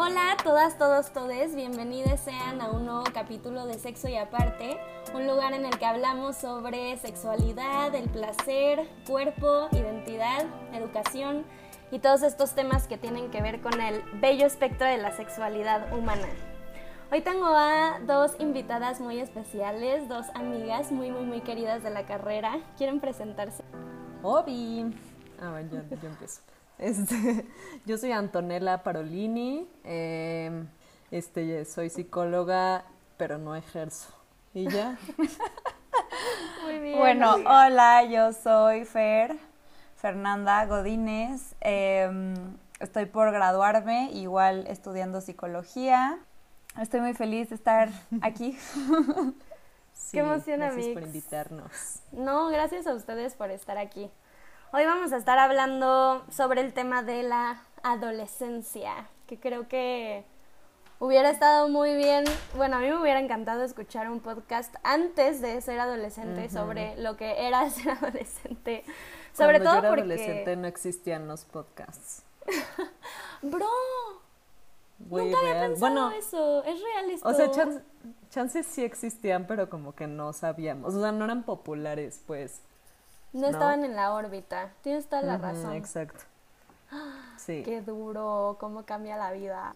Hola a todas, todos, todes, bienvenidos sean a un nuevo capítulo de Sexo y Aparte, un lugar en el que hablamos sobre sexualidad, el placer, cuerpo, identidad, educación y todos estos temas que tienen que ver con el bello espectro de la sexualidad humana. Hoy tengo a dos invitadas muy especiales, dos amigas muy, muy, muy queridas de la carrera. ¿Quieren presentarse? Obi. Ah, bueno, yo, yo empiezo. Este, yo soy Antonella Parolini, eh, este, soy psicóloga, pero no ejerzo. ¿Y ya? Muy bien. Bueno, hola, yo soy Fer, Fernanda Godínez. Eh, estoy por graduarme, igual estudiando psicología. Estoy muy feliz de estar aquí. Qué emoción, gracias por invitarnos. No, gracias a ustedes por estar aquí. Hoy vamos a estar hablando sobre el tema de la adolescencia, que creo que hubiera estado muy bien, bueno, a mí me hubiera encantado escuchar un podcast antes de ser adolescente sobre lo que era ser adolescente. Sobre Cuando todo yo era porque adolescente no existían los podcasts. Bro, nunca había real. pensado Bueno, eso, es real esto. o sea, chan- chances sí existían, pero como que no sabíamos. O sea, no eran populares, pues. No, ¿no? estaban en la órbita. Tienes toda la razón. Exacto. Sí. Qué duro, cómo cambia la vida.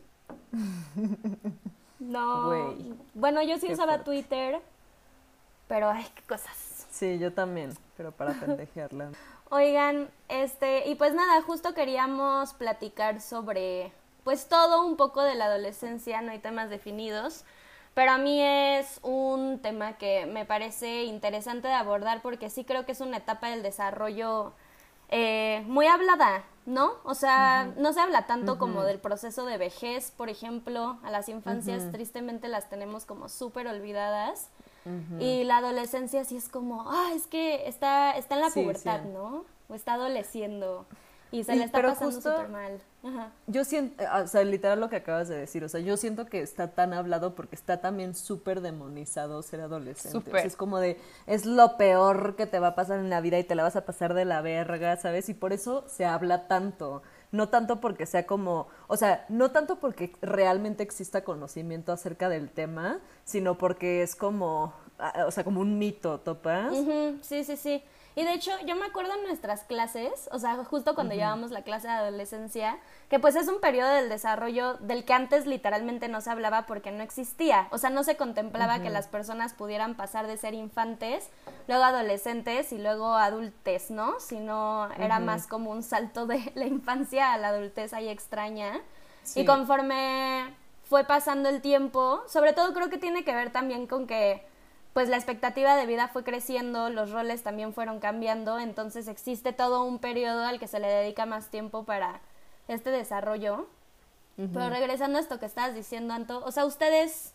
No. Bueno, yo sí usaba fuerte. Twitter, pero ay, qué cosas. Sí, yo también, pero para pendejearla. Oigan, este, y pues nada, justo queríamos platicar sobre, pues todo un poco de la adolescencia, no hay temas definidos, pero a mí es un tema que me parece interesante de abordar porque sí creo que es una etapa del desarrollo eh, muy hablada, ¿no? O sea, no se habla tanto como del proceso de vejez, por ejemplo, a las infancias tristemente las tenemos como súper olvidadas. Y la adolescencia sí es como, ah, es que está, está en la Sí, pubertad, sí. ¿no? O está adoleciendo. Y se Y- le está pero pasando justo- súper mal. Ajá. Yo siento, o sea, literal lo que acabas de decir, o sea, yo siento que está tan hablado porque está también súper demonizado ser adolescente. O sea, Súper. es como de, es lo peor que te va a pasar en la vida y te la vas a pasar de la verga, ¿sabes? Y por eso se habla tanto. No tanto porque sea como, o sea, no tanto porque realmente exista conocimiento acerca del tema, sino porque es como, ah, o sea, como un mito, ¿topas? Sí, sí, sí. Y de hecho, yo me acuerdo en nuestras clases, o sea, justo cuando llevábamos la clase de adolescencia, que pues es un periodo del desarrollo del que antes literalmente no se hablaba porque no existía. O sea, no se contemplaba que las personas pudieran pasar de ser infantes, luego adolescentes y luego adultes, ¿no? Sino era más como un salto de la infancia a la adultez ahí extraña. Sí. Y conforme fue pasando el tiempo, sobre todo creo que tiene que ver también con que pues la expectativa de vida fue creciendo, los roles también fueron cambiando, entonces existe todo un periodo al que se le dedica más tiempo para este desarrollo. Pero regresando a esto que estabas diciendo, Anto, o sea, ustedes,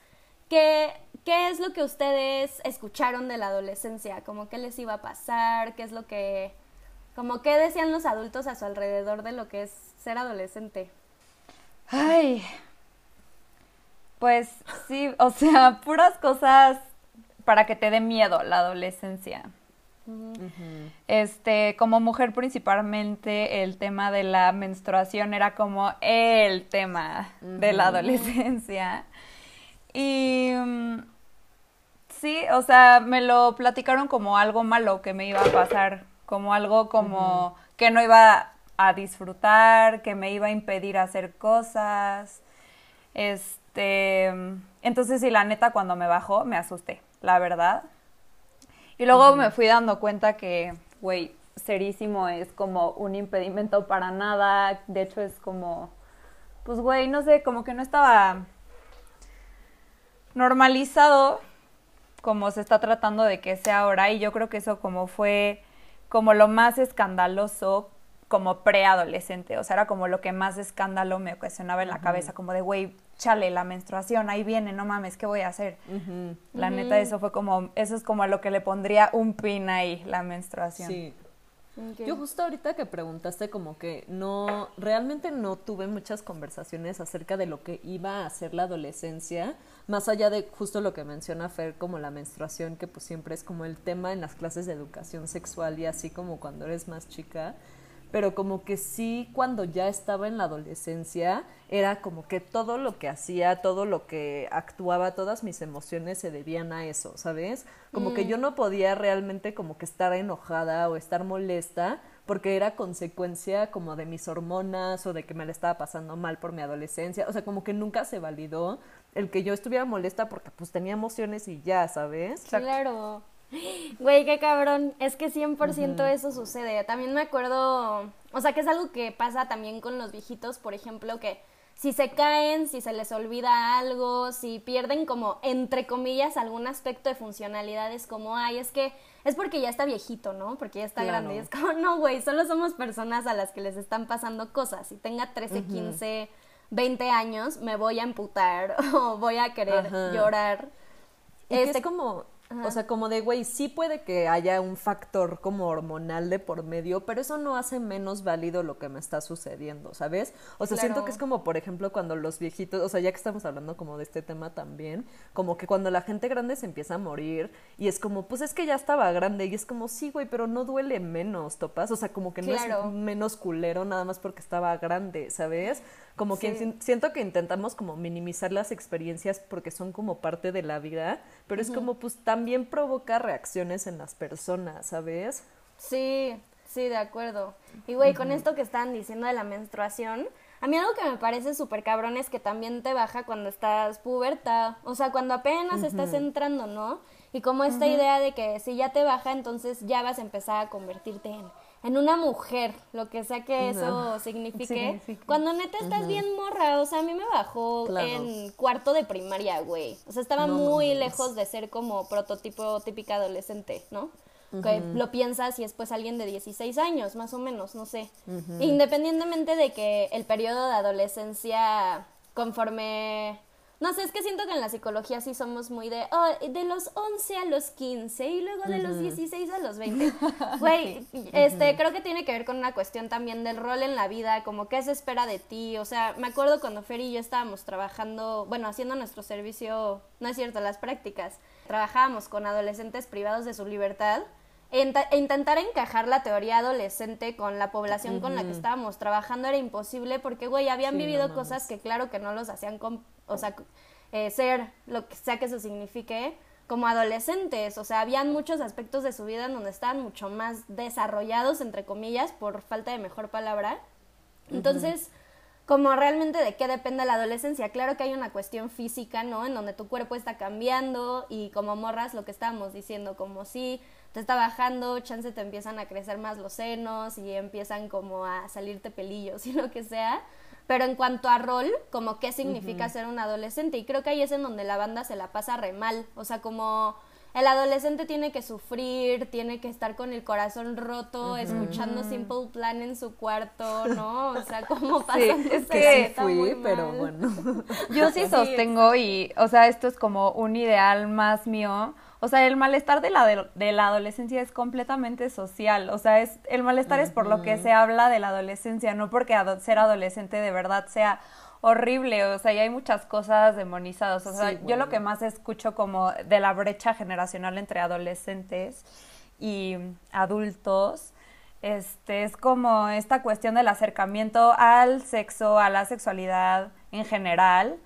¿qué, ¿qué es lo que ustedes escucharon de la adolescencia? Como qué les iba a pasar, qué es lo que, como qué decían los adultos a su alrededor de lo que es ser adolescente. Ay. Pues sí, o sea, puras cosas para que te dé miedo la adolescencia. Este, como mujer principalmente el tema de la menstruación era como el tema de la adolescencia. Y mm, sí, o sea, me lo platicaron como algo malo que me iba a pasar, como algo como que no iba a disfrutar, que me iba a impedir hacer cosas. Este, entonces sí, la neta cuando me bajó me asusté, la verdad. Y luego me fui dando cuenta que, güey, serísimo es como un impedimento para nada. De hecho, es como, pues, güey, no sé, como que no estaba normalizado como se está tratando de que sea ahora. Y yo creo que eso como fue como lo más escandaloso como preadolescente. O sea, era como lo que más escándalo me ocasionaba en la cabeza, como de, güey, chale, la menstruación, ahí viene, no mames, ¿qué voy a hacer? La neta, eso fue como, eso es como a lo que le pondría un pin ahí, la menstruación. Sí. Yo justo ahorita que preguntaste como que no, realmente no tuve muchas conversaciones acerca de lo que iba a ser la adolescencia, más allá de justo lo que menciona Fer como la menstruación, que pues siempre es como el tema en las clases de educación sexual y así como cuando eres más chica, pero como que sí cuando ya estaba en la adolescencia era como que todo lo que hacía, todo lo que actuaba, todas mis emociones se debían a eso, ¿sabes? Como que yo no podía realmente como que estar enojada o estar molesta porque era consecuencia como de mis hormonas o de que me la estaba pasando mal por mi adolescencia, o sea, como que nunca se validó el que yo estuviera molesta porque pues tenía emociones y ya, ¿sabes? Claro. Güey, qué cabrón. Es que 100% eso sucede. También me acuerdo, o sea, que es algo que pasa también con los viejitos, por ejemplo, que si se caen, si se les olvida algo, si pierden como, entre comillas, algún aspecto de funcionalidad, es como, ay, es que es porque ya está viejito, ¿no? Porque ya está grande. Y es como, no, güey, solo somos personas a las que les están pasando cosas. Si tenga 13, 15, 20 años, me voy a amputar o voy a querer llorar. es este o sea, como de, güey, sí puede que haya un factor como hormonal de por medio, pero eso no hace menos válido lo que me está sucediendo, ¿sabes? O sea, siento que es como, por ejemplo, cuando los viejitos, o sea, ya que estamos hablando como de este tema también, como que cuando la gente grande se empieza a morir y es como, pues es que ya estaba grande y es como, sí, güey, pero no duele menos, topas, o sea, como que no es menos culero nada más porque estaba grande, ¿sabes? Como que siento que intentamos como minimizar las experiencias porque son como parte de la vida, pero es como pues también provoca reacciones en las personas, ¿sabes? Sí, sí, de acuerdo. Y güey, con esto que están diciendo de la menstruación, a mí algo que me parece súper cabrón es que también te baja cuando estás puberta, o sea, cuando apenas estás entrando, ¿no? Y como esta idea de que si ya te baja, entonces ya vas a empezar a convertirte en en una mujer, lo que sea que eso signifique, cuando neta estás bien morra, o sea, a mí me bajó en cuarto de primaria, güey. O sea, estaba muy lejos de ser como prototipo típica adolescente, ¿no? Que lo piensas y es pues alguien de 16 años, más o menos, no sé. Independientemente de que el periodo de adolescencia, conforme no sé, es que siento que en la psicología sí somos muy de, oh, de los 11 a los 15 y luego de los 16 a los 20. Güey, este, creo que tiene que ver con una cuestión también del rol en la vida, como qué se espera de ti. O sea, me acuerdo cuando Fer y yo estábamos trabajando, bueno, haciendo nuestro servicio, no es cierto, las prácticas. Trabajábamos con adolescentes privados de su libertad e, intentar encajar la teoría adolescente con la población con la que estábamos trabajando era imposible porque, güey, habían vivido cosas que claro que no los hacían con o sea, eh, ser lo que sea que eso signifique, como adolescentes, o sea, habían muchos aspectos de su vida en donde estaban mucho más desarrollados, entre comillas, por falta de mejor palabra. Entonces, como realmente de qué depende la adolescencia, claro que hay una cuestión física, ¿no? En donde tu cuerpo está cambiando y como morras lo que estábamos diciendo, como si te está bajando, chance te empiezan a crecer más los senos y empiezan como a salirte pelillos y lo que sea pero en cuanto a rol, como qué significa ser un adolescente. Y creo que ahí es en donde la banda se la pasa re mal. O sea, como el adolescente tiene que sufrir, tiene que estar con el corazón roto, escuchando Simple Plan en su cuarto, ¿no? O sea, como pasa. Sí, es que sí fui, pero bueno. Yo sí sostengo y, o sea, esto es como un ideal más mío o sea, el malestar de la, de, la adolescencia es completamente social. O sea, es, el malestar es por lo que se habla de la adolescencia, no porque ser adolescente de verdad sea horrible. O sea, y hay muchas cosas demonizadas. O sea, yo lo que más escucho como de la brecha generacional entre adolescentes y adultos este, es como esta cuestión del acercamiento al sexo, a la sexualidad en general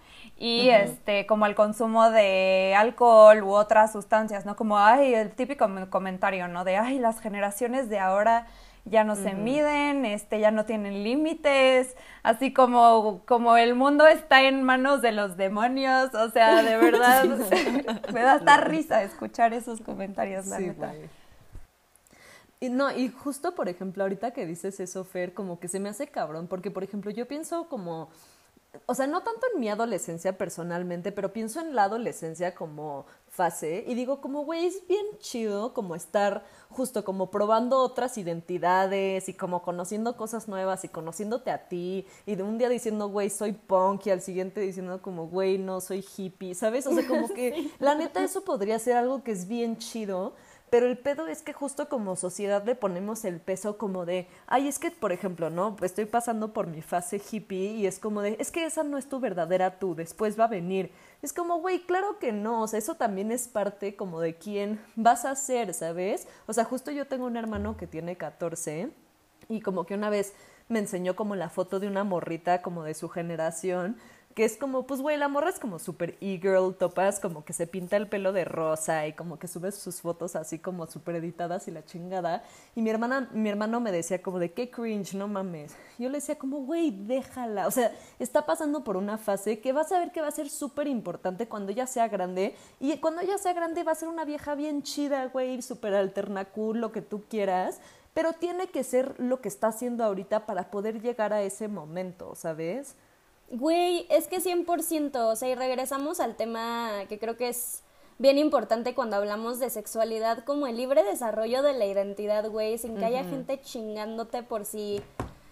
y este como el consumo de alcohol u otras sustancias, ¿no? Como ay, el típico comentario, ¿no? De ay, las generaciones de ahora ya no se miden, este ya no tienen límites, así como como el mundo está en manos de los demonios, o sea, de verdad me da hasta risa escuchar esos comentarios, la neta. Y no, y justo por ejemplo, ahorita que dices eso, Fer, como que se me hace cabrón, porque por ejemplo, yo pienso como o sea, no tanto en mi adolescencia personalmente, pero pienso en la adolescencia como fase y digo como, güey, es bien chido como estar justo como probando otras identidades y como conociendo cosas nuevas y conociéndote a ti y de un día diciendo, güey, soy punk y al siguiente diciendo como, güey, no, soy hippie, ¿sabes? O sea, como que la neta eso podría ser algo que es bien chido pero el pedo es que justo como sociedad le ponemos el peso como de, ay, es que, por ejemplo, ¿no? Estoy pasando por mi fase hippie y es como de, es que esa no es tu verdadera tú, después va a venir. Es como, güey, claro que no, o sea, eso también es parte como de quién vas a ser, ¿sabes? O sea, justo yo tengo un hermano que tiene 14 Y como que una vez me enseñó como la foto de una morrita como de su generación que es como, pues, güey, la morra es como súper e-girl, topas, como que se pinta el pelo de rosa y como que sube sus fotos así como súper editadas y la chingada. Y mi hermana, mi hermano me decía como de, qué cringe, no mames. Yo le decía como, güey, déjala. O sea, está pasando por una fase que vas a ver que va a ser súper importante cuando ella sea grande. Y cuando ella sea grande va a ser una vieja bien chida, güey, súper alternacul, lo que tú quieras. Pero tiene que ser lo que está haciendo ahorita para poder llegar a ese momento, ¿sabes? Güey, es que 100%, o sea, y regresamos al tema que creo que es bien importante cuando hablamos de sexualidad, como el libre desarrollo de la identidad, güey, sin que haya gente chingándote por si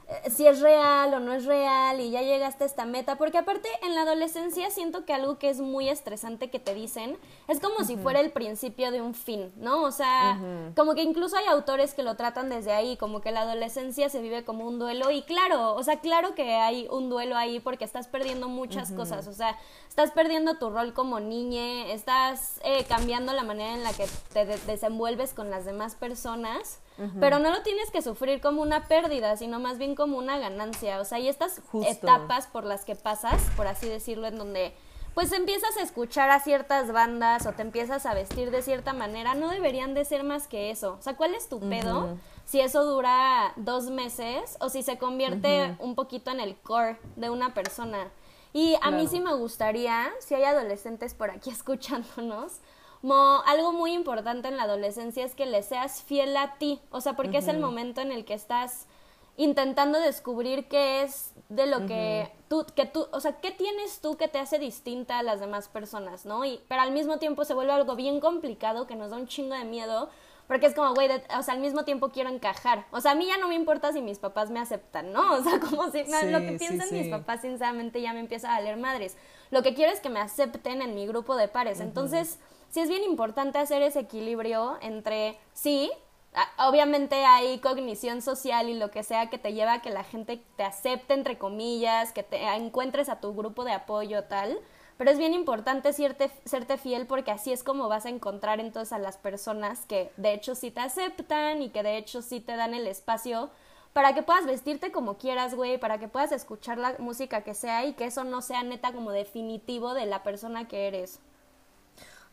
eh, si es real o no es real y ya llegaste a esta meta, porque aparte en la adolescencia siento que algo que es muy estresante que te dicen es como si fuera el principio de un fin, ¿no? O sea, como que incluso hay autores que lo tratan desde ahí, como que la adolescencia se vive como un duelo y claro, o sea, claro que hay un duelo ahí porque estás perdiendo muchas cosas, o sea, estás perdiendo tu rol como niña, estás eh, cambiando la manera en la que te desenvuelves con las demás personas pero no lo tienes que sufrir como una pérdida, sino más bien como una ganancia. O sea, hay estas etapas por las que pasas, por así decirlo, en donde pues empiezas a escuchar a ciertas bandas o te empiezas a vestir de cierta manera, no deberían de ser más que eso. O sea, ¿cuál es tu pedo? Si eso dura dos meses o si se convierte un poquito en el core de una persona. Y a mí sí me gustaría, si hay adolescentes por aquí escuchándonos, algo muy importante en la adolescencia es que le seas fiel a ti, o sea, porque es el momento en el que estás intentando descubrir qué es de lo que tú, que tú, o sea, qué tienes tú que te hace distinta a las demás personas, ¿no? Y, pero al mismo tiempo se vuelve algo bien complicado que nos da un chingo de miedo, porque es como, güey, o sea, al mismo tiempo quiero encajar. O sea, a mí ya no me importa si mis papás me aceptan, ¿no? O sea, como si lo que piensan mis papás, sinceramente, ya me empieza a valer madres. Lo que quiero es que me acepten en mi grupo de pares. Entonces sí es bien importante hacer ese equilibrio entre, sí, obviamente hay cognición social y lo que sea que te lleva a que la gente te acepte, entre comillas, que te encuentres a tu grupo de apoyo tal, pero es bien importante serte, serte fiel porque así es como vas a encontrar entonces a las personas que de hecho sí te aceptan y que de hecho sí te dan el espacio para que puedas vestirte como quieras, güey, para que puedas escuchar la música que sea y que eso no sea neta como definitivo de la persona que eres.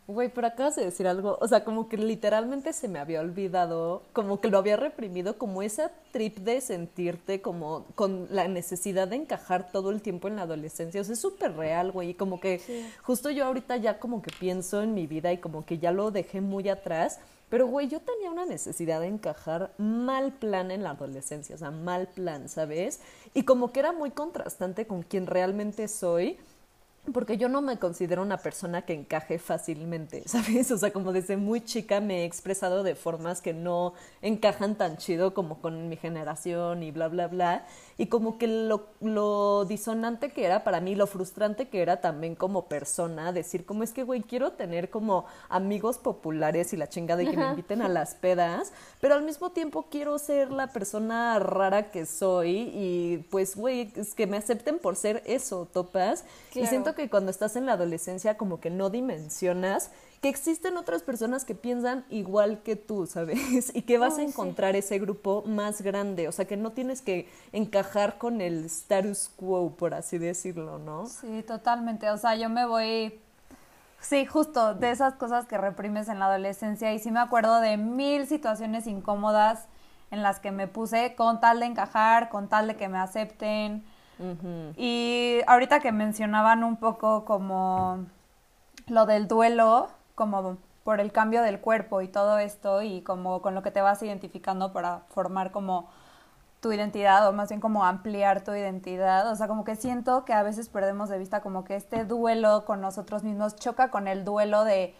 Güey, pero acabas de decir algo, o sea, como que literalmente se me había olvidado, como que lo había reprimido, como esa trip de sentirte como con la necesidad de encajar todo el tiempo en la adolescencia, o sea, es súper real, güey, y como que justo yo ahorita ya como que pienso en mi vida y como que ya lo dejé muy atrás, pero güey, yo tenía una necesidad de encajar mal plan en la adolescencia, o sea, mal plan, ¿sabes? Y como que era muy contrastante con quien realmente soy porque yo no me considero una persona que encaje fácilmente, ¿sabes? O sea, como desde muy chica me he expresado de formas que no encajan tan chido como con mi generación y bla, bla, bla. Y como que lo, lo disonante que era para mí, lo frustrante que era también como persona, decir como es que, güey, quiero tener como amigos populares y la chingada y que me inviten a las pedas, pero al mismo tiempo quiero ser la persona rara que soy y pues, güey, es que me acepten por ser eso, topas. Y siento que cuando estás en la adolescencia como que no dimensionas que existen otras personas que piensan igual que tú, ¿sabes? Y que vas a encontrar ese grupo más grande, o sea, que no tienes que encajar con el status quo, por así decirlo, ¿no? Sí, totalmente, o sea, yo me voy Sí, justo de esas cosas que reprimes en la adolescencia y sí me acuerdo de mil situaciones incómodas en las que me puse con tal de encajar, con tal de que me acepten, y ahorita que mencionaban un poco como lo del duelo, como por el cambio del cuerpo y todo esto, y como con lo que te vas identificando para formar como tu identidad, o más bien como ampliar tu identidad. O sea, como que siento que a veces perdemos de vista como que este duelo con nosotros mismos choca con el duelo de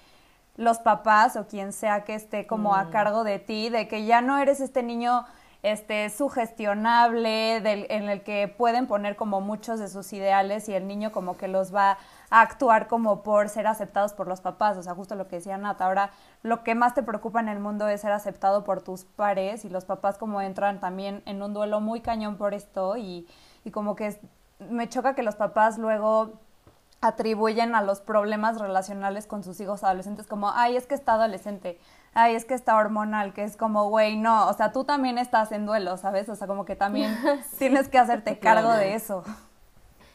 los papás o quien sea que esté como a mm. cargo de ti, de que ya no eres este niño este, sugestionable, del, en el que pueden poner como muchos de sus ideales y el niño como que los va a actuar como por ser aceptados por los papás. O sea, justo lo que decía Nata, ahora lo que más te preocupa en el mundo es ser aceptado por tus pares y los papás como entran también en un duelo muy cañón por esto y, y como que me choca que los papás luego atribuyen a los problemas relacionales con sus hijos adolescentes como, ay, es que está adolescente, ay, es que está hormonal, que es como, güey, no, o sea, tú también estás en duelo, ¿sabes? O sea, como que también tienes que hacerte cargo de eso.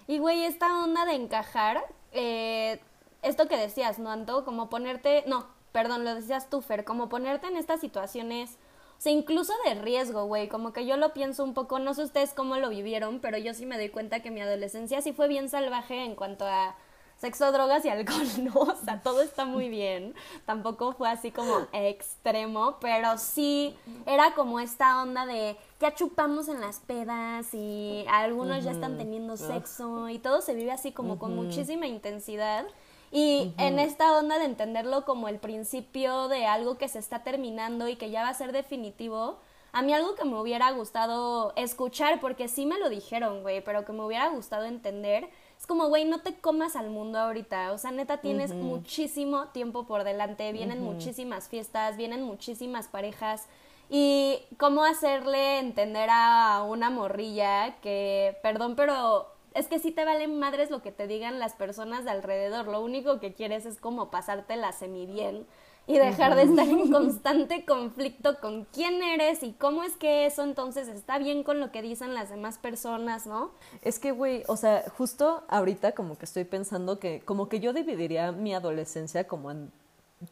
Y, güey, esta onda de encajar, eh, esto que decías, ¿no, Anto? Como ponerte, no, perdón, lo decías tú, Fer, como ponerte en estas situaciones, o sea, incluso de riesgo, güey, como que yo lo pienso un poco, no sé ustedes cómo lo vivieron, pero yo sí me doy cuenta que mi adolescencia sí fue bien salvaje en cuanto a sexo, drogas y alcohol, ¿no? O sea, todo está muy bien. Tampoco fue así como extremo, pero sí era como esta onda de ya chupamos en las pedas y algunos ya están teniendo sexo y todo se vive así como con muchísima intensidad. Y en esta onda de entenderlo como el principio de algo que se está terminando y que ya va a ser definitivo, a mí algo que me hubiera gustado escuchar, porque sí me lo dijeron, güey, pero que me hubiera gustado entender, es como, güey, no te comas al mundo ahorita. O sea, neta, tienes muchísimo tiempo por delante, vienen muchísimas fiestas, vienen muchísimas parejas. Y cómo hacerle entender a una morrilla que, perdón, pero es que sí te valen madres lo que te digan las personas de alrededor. Lo único que quieres es como pasártela semi bien y dejar de estar en constante conflicto con quién eres y cómo es que eso entonces está bien con lo que dicen las demás personas, ¿no? Es que, güey, o sea, justo ahorita como que estoy pensando que como que yo dividiría mi adolescencia como en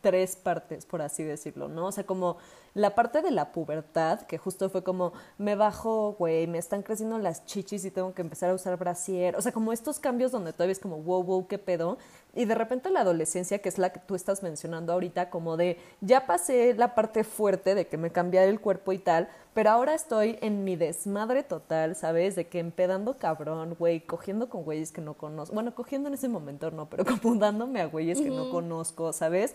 tres partes, por así decirlo, ¿no? O sea, como la parte de la pubertad, que justo fue como, me bajo, güey, me están creciendo las chichis y tengo que empezar a usar brasier. O sea, como estos cambios donde todavía es como, wow, wow, qué pedo. Y de repente la adolescencia, que es la que tú estás mencionando ahorita, como de, ya pasé la parte fuerte de que me cambié el cuerpo y tal, pero ahora estoy en mi desmadre total, ¿sabes? De que empedando cabrón, güey, cogiendo con güeyes que no conozco. Bueno, cogiendo en ese momento no, pero como dándome a güeyes que no conozco, ¿sabes?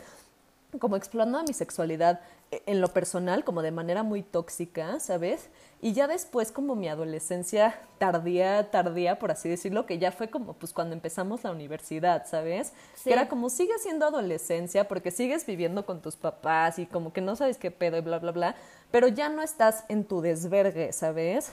como explorando mi sexualidad eh, en lo personal, como de manera muy tóxica, ¿sabes? Y ya después como mi adolescencia tardía, tardía, por así decirlo, que ya fue como pues cuando empezamos la universidad, ¿sabes? Que era como sigue siendo adolescencia porque sigues viviendo con tus papás y como que no sabes qué pedo y bla, bla, bla, pero ya no estás en tu desvergue, ¿sabes?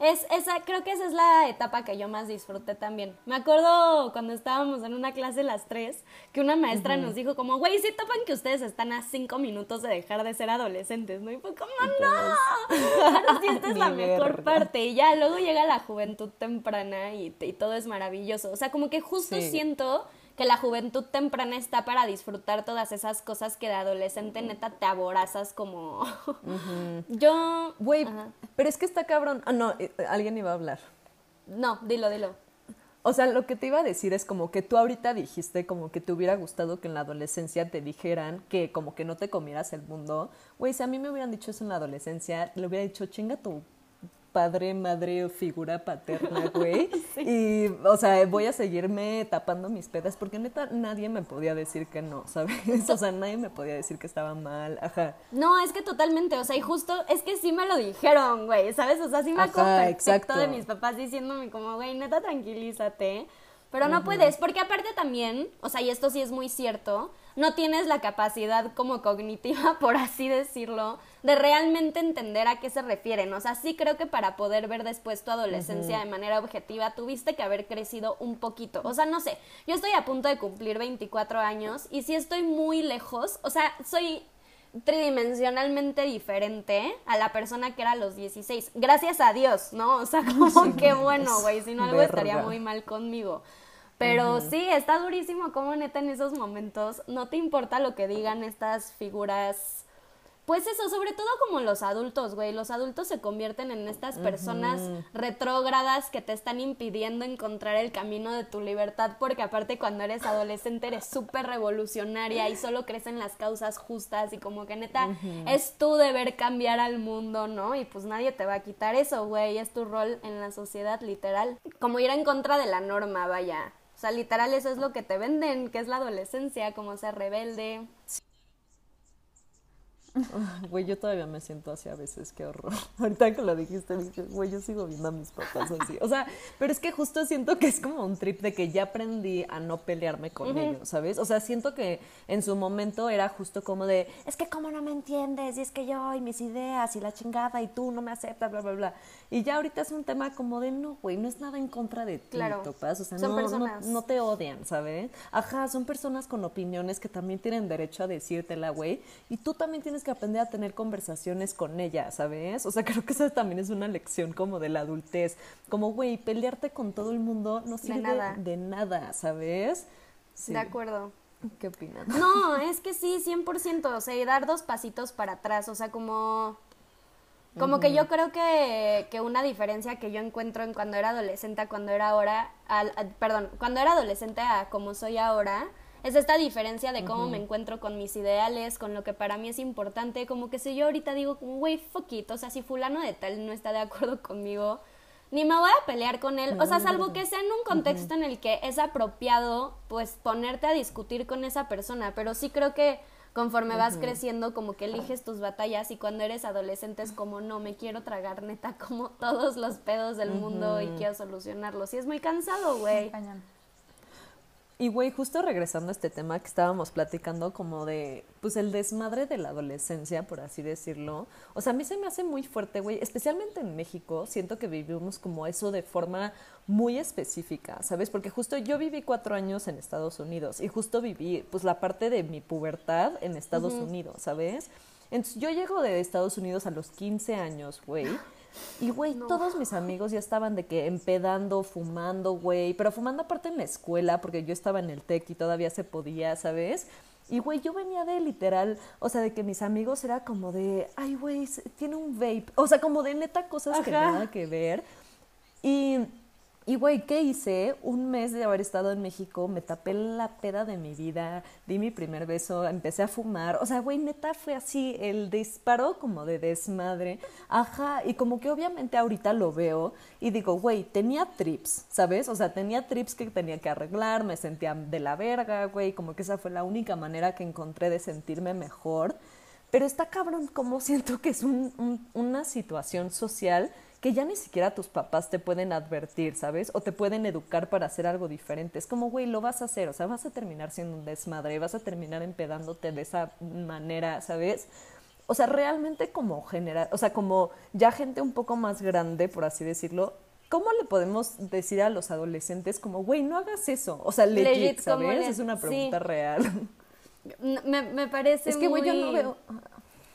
Es, esa, creo que esa es la etapa que yo más disfruté también. Me acuerdo cuando estábamos en una clase las tres, que una maestra nos dijo como, güey, si topan que ustedes están a cinco minutos de dejar de ser adolescentes, ¿no? Y fue como, no, pero esta es la mejor parte. Y ya luego llega la juventud temprana y, y, todo es maravilloso. O sea, como que justo siento que la juventud temprana está para disfrutar todas esas cosas que de adolescente neta te aborazas como... Yo... Güey, pero es que está cabrón... Ah, no, eh, alguien iba a hablar. No, dilo, dilo. O sea, lo que te iba a decir es como que tú ahorita dijiste como que te hubiera gustado que en la adolescencia te dijeran que como que no te comieras el mundo. Güey, si a mí me hubieran dicho eso en la adolescencia, le hubiera dicho, chinga tu padre, madre o figura paterna, güey. Y, o sea, voy a seguirme tapando mis pedas porque neta nadie me podía decir que no, ¿sabes? O sea, nadie me podía decir que estaba mal, ajá. No, es que totalmente, o sea, y justo es que sí me lo dijeron, güey, ¿sabes? O sea, sí me acuerdo perfecto de mis papás diciéndome como, güey, neta, tranquilízate. Pero no puedes, porque aparte también, o sea, y esto sí es muy cierto, no tienes la capacidad como cognitiva, por así decirlo, de realmente entender a qué se refieren. O sea, sí creo que para poder ver después tu adolescencia de manera objetiva, tuviste que haber crecido un poquito. O sea, no sé, yo estoy a punto de cumplir 24 años y si estoy muy lejos, o sea, soy tridimensionalmente diferente a la persona que era a los 16. Gracias a Dios, ¿no? O sea, como que bueno, güey, si no algo estaría muy mal conmigo. Pero sí, está durísimo como neta en esos momentos no te importa lo que digan estas figuras. Pues eso, sobre todo como los adultos, güey. Los adultos se convierten en estas personas retrógradas que te están impidiendo encontrar el camino de tu libertad, porque aparte cuando eres adolescente eres súper revolucionaria y solo crecen las causas justas y como que neta es tu deber cambiar al mundo, ¿no? Y pues nadie te va a quitar eso, güey. Es tu rol en la sociedad, literal. Como ir en contra de la norma, vaya. O sea, literal eso es lo que te venden, que es la adolescencia, como ser rebelde. Ah, Güey, yo todavía me siento así a veces, qué horror. Ahorita que lo dijiste, dije, güey, yo sigo viendo a mis papás así. O sea, pero es que justo siento que es como un trip de que ya aprendí a no pelearme con ellos, ¿sabes? O sea, siento que en su momento era justo como de, es que cómo no me entiendes, y es que yo y mis ideas y la chingada y tú no me aceptas, bla, bla, bla. Y ya ahorita es un tema como de, no, güey, no es nada en contra de ti, Claro. topas. O sea, Son no, personas. no te odian, ¿sabes? Ajá, son personas con opiniones que también tienen derecho a decírtela, güey. Y tú también tienes que aprender a tener conversaciones con ellas, ¿sabes? O sea, creo que esa también es una lección como de la adultez. Como, güey, pelearte con todo el mundo no sirve nada. de nada, ¿sabes? Sí. De acuerdo. ¿Qué opinas? No, es que sí, 100%, o sea, y dar dos pasitos para atrás, o sea, como... Como que yo creo que, que una diferencia que yo encuentro en cuando era adolescente a cuando era ahora, al- a- perdón, cuando era adolescente a como soy ahora, es esta diferencia de cómo me encuentro con mis ideales, con lo que para mí es importante, como que si yo ahorita digo, güey, fuck it, o sea, si fulano de tal no está de acuerdo conmigo, ni me voy a pelear con él, o sea, salvo que sea en un contexto en el que es apropiado, pues ponerte a discutir con esa persona, pero sí creo que conforme vas creciendo, como que eliges tus batallas y cuando eres adolescente es como, no, me quiero tragar neta como todos los pedos del mundo y quiero solucionarlos. Y es muy cansado, güey. Y güey, justo regresando a este tema que estábamos platicando como de, pues el desmadre de la adolescencia, por así decirlo. O sea, a mí se me hace muy fuerte, güey, especialmente en México, siento que vivimos como eso de forma muy específica, ¿sabes? Porque justo yo viví cuatro años en Estados Unidos y justo viví, pues la parte de mi pubertad en Estados Unidos, ¿sabes? Entonces yo llego de Estados Unidos a los 15 años, güey. Y, güey, todos mis amigos ya estaban de que empedando, fumando, güey, pero fumando aparte en la escuela, porque yo estaba en el TEC y todavía se podía, ¿sabes? Y, güey, yo venía de literal, o sea, de que mis amigos era como de, ay, güey, tiene un vape, o sea, como de neta cosas que nada que ver. Y, y, güey, ¿qué hice? Un mes de haber estado en México, me tapé la peda de mi vida, di mi primer beso, empecé a fumar. O sea, güey, neta fue así, el disparo como de desmadre. Ajá, y como que obviamente ahorita lo veo y digo, güey, tenía trips, ¿sabes? O sea, tenía trips que tenía que arreglar, me sentía de la verga, güey, como que esa fue la única manera que encontré de sentirme mejor. Pero está cabrón como siento que es un- un- una situación social que ya ni siquiera tus papás te pueden advertir, ¿sabes? O te pueden educar para hacer algo diferente. Es como, güey, lo vas a hacer, o sea, vas a terminar siendo un desmadre, vas a terminar empedándote de esa manera, ¿sabes? O sea, realmente como generar, o sea, como ya gente un poco más grande, por así decirlo, ¿cómo le podemos decir a los adolescentes como, güey, no hagas eso? O sea, legit, Legit, ¿cómo ¿sabes? le- Es una sí. pregunta real. Me, me parece Es que, güey, yo no veo...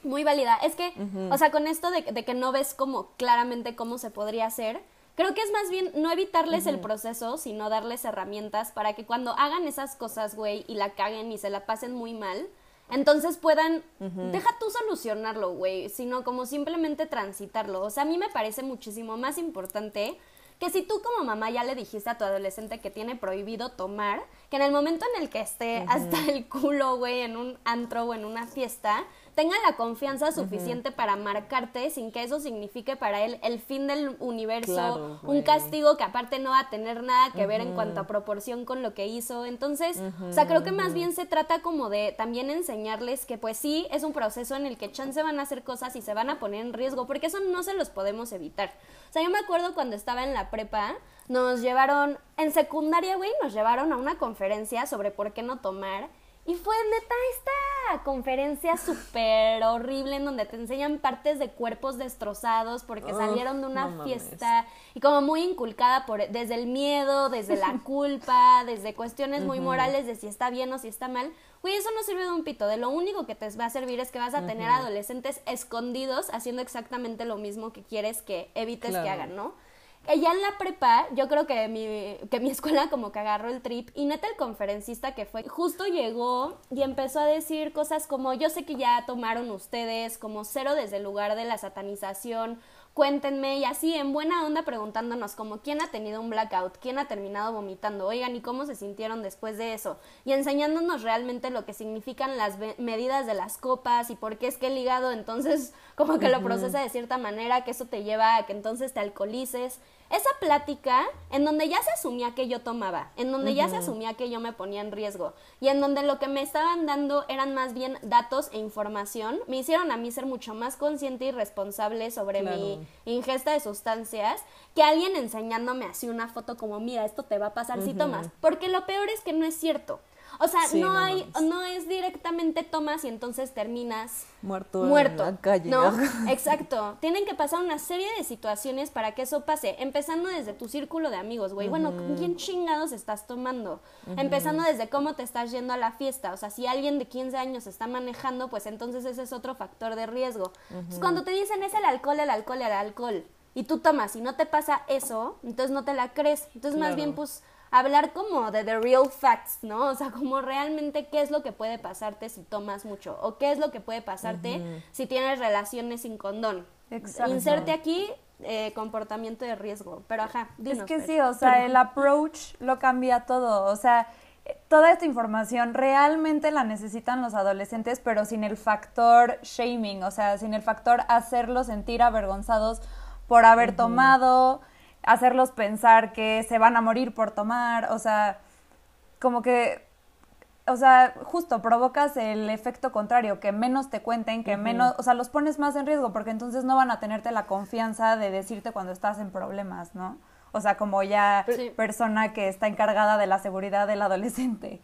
muy válida. Es que, o sea, con esto de, de que no ves como claramente cómo se podría hacer, creo que es más bien no evitarles el proceso, sino darles herramientas para que cuando hagan esas cosas, güey, y la caguen y se la pasen muy mal, entonces puedan, deja tú solucionarlo, güey, sino como simplemente transitarlo. O sea, a mí me parece muchísimo más importante que si tú como mamá ya le dijiste a tu adolescente que tiene prohibido tomar, que en el momento en el que esté hasta el culo, güey, en un antro o en una fiesta, tenga la confianza suficiente para marcarte sin que eso signifique para él el fin del universo, Claro, un castigo que aparte no va a tener nada que ver en cuanto a proporción con lo que hizo. Entonces, o sea, creo que más bien se trata como de también enseñarles que pues sí, es un proceso en el que chance van a hacer cosas y se van a poner en riesgo, porque eso no se los podemos evitar. O sea, yo me acuerdo cuando estaba en la prepa, nos llevaron, en secundaria, güey, nos llevaron a una conferencia sobre por qué no tomar. Y fue neta esta conferencia súper horrible en donde te enseñan partes de cuerpos destrozados porque salieron de una no fiesta y como muy inculcada por desde el miedo, desde la culpa, desde cuestiones muy morales de si está bien o si está mal. Güey, eso no sirve de un pito. De lo único que te va a servir es que vas a tener adolescentes escondidos haciendo exactamente lo mismo que quieres que evites que hagan, ¿no? Eh, Ya en la prepa, yo creo que mi, que mi escuela como que agarró el trip y neta el conferencista que fue, justo llegó y empezó a decir cosas como, yo sé que ya tomaron ustedes, como cero desde el lugar de la satanización, cuéntenme y así en buena onda preguntándonos como quién ha tenido un blackout, quién ha terminado vomitando, oigan, y cómo se sintieron después de eso, y enseñándonos realmente lo que significan las medidas de las copas y por qué es que el hígado entonces como que lo procesa de cierta manera, que eso te lleva a que entonces te alcoholices esa plática en donde ya se asumía que yo tomaba, en donde ya se asumía que yo me ponía en riesgo y en donde lo que me estaban dando eran más bien datos e información, me hicieron a mí ser mucho más consciente y responsable sobre mi ingesta de sustancias que alguien enseñándome así una foto como, mira, esto te va a pasar si tomas, porque lo peor es que no es cierto. O sea, no, hay, no es directamente tomas y entonces terminas muerto, muerto en la calle. No, exacto. Tienen que pasar una serie de situaciones para que eso pase. Empezando desde tu círculo de amigos, güey. Bueno, ¿con quién chingados estás tomando? Empezando desde cómo te estás yendo a la fiesta. O sea, si alguien de 15 años está manejando, pues entonces ese es otro factor de riesgo. cuando te dicen es el alcohol, el alcohol, el alcohol, y tú tomas y no te pasa eso, entonces no te la crees. Entonces, más bien, pues hablar como de the real facts, ¿no? O sea, como realmente qué es lo que puede pasarte si tomas mucho o qué es lo que puede pasarte si tienes relaciones sin condón. Exacto. Inserte aquí eh, comportamiento de riesgo, pero ajá, dinos, Es que sí, o sea, el approach lo cambia todo, o sea, toda esta información realmente la necesitan los adolescentes, pero sin el factor shaming, o sea, sin el factor hacerlos sentir avergonzados por haber tomado, hacerlos pensar que se van a morir por tomar, o sea, como que, o sea, justo provocas el efecto contrario, que menos te cuenten, que menos, o sea, los pones más en riesgo, porque entonces no van a tenerte la confianza de decirte cuando estás en problemas, ¿no? O sea, como ya persona que está encargada de la seguridad del adolescente.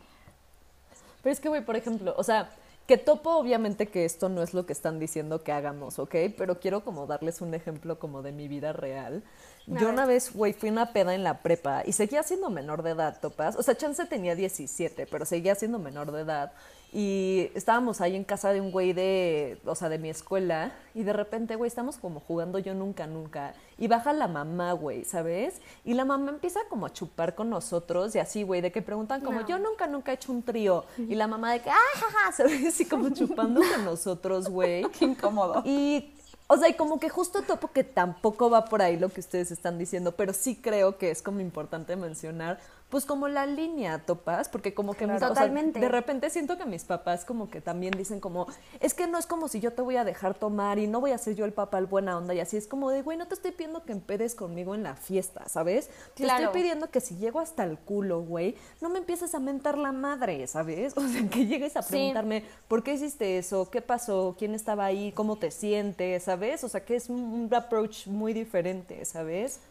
Pero es que, güey, por ejemplo, o sea, que topo obviamente que esto no es lo que están diciendo que hagamos, ¿ok? Pero quiero como darles un ejemplo como de mi vida real. Yo una vez, güey, fui una peda en la prepa y seguía siendo menor de edad, topas. O sea, Chance tenía 17, pero seguía siendo menor de edad. Y estábamos ahí en casa de un güey de, o sea, de mi escuela. Y de repente, güey, estamos como jugando yo nunca, nunca. Y baja la mamá, güey, ¿sabes? Y la mamá empieza como a chupar con nosotros y así, güey, de que preguntan como, yo nunca, nunca he hecho un trío. Y la mamá de que, ah, jaja, ¿sabes? Y como chupando con nosotros, güey. Qué incómodo. Y o sea, y como que justo topo que tampoco va por ahí lo que ustedes están diciendo, pero sí creo que es como importante mencionar pues como la línea, topas, porque como que Totalmente. de repente siento que mis papás como que también dicen como, es que no es como si yo te voy a dejar tomar y no voy a ser yo el papá el buena onda y así es como de, güey, no te estoy pidiendo que empedes conmigo en la fiesta, ¿sabes? Te estoy pidiendo que si llego hasta el culo, güey, no me empieces a mentar la madre, ¿sabes? O sea, que llegues a preguntarme, ¿por qué hiciste eso? ¿Qué pasó? ¿Quién estaba ahí? ¿Cómo te sientes? ¿Sabes? O sea, que es un approach muy diferente, ¿sabes?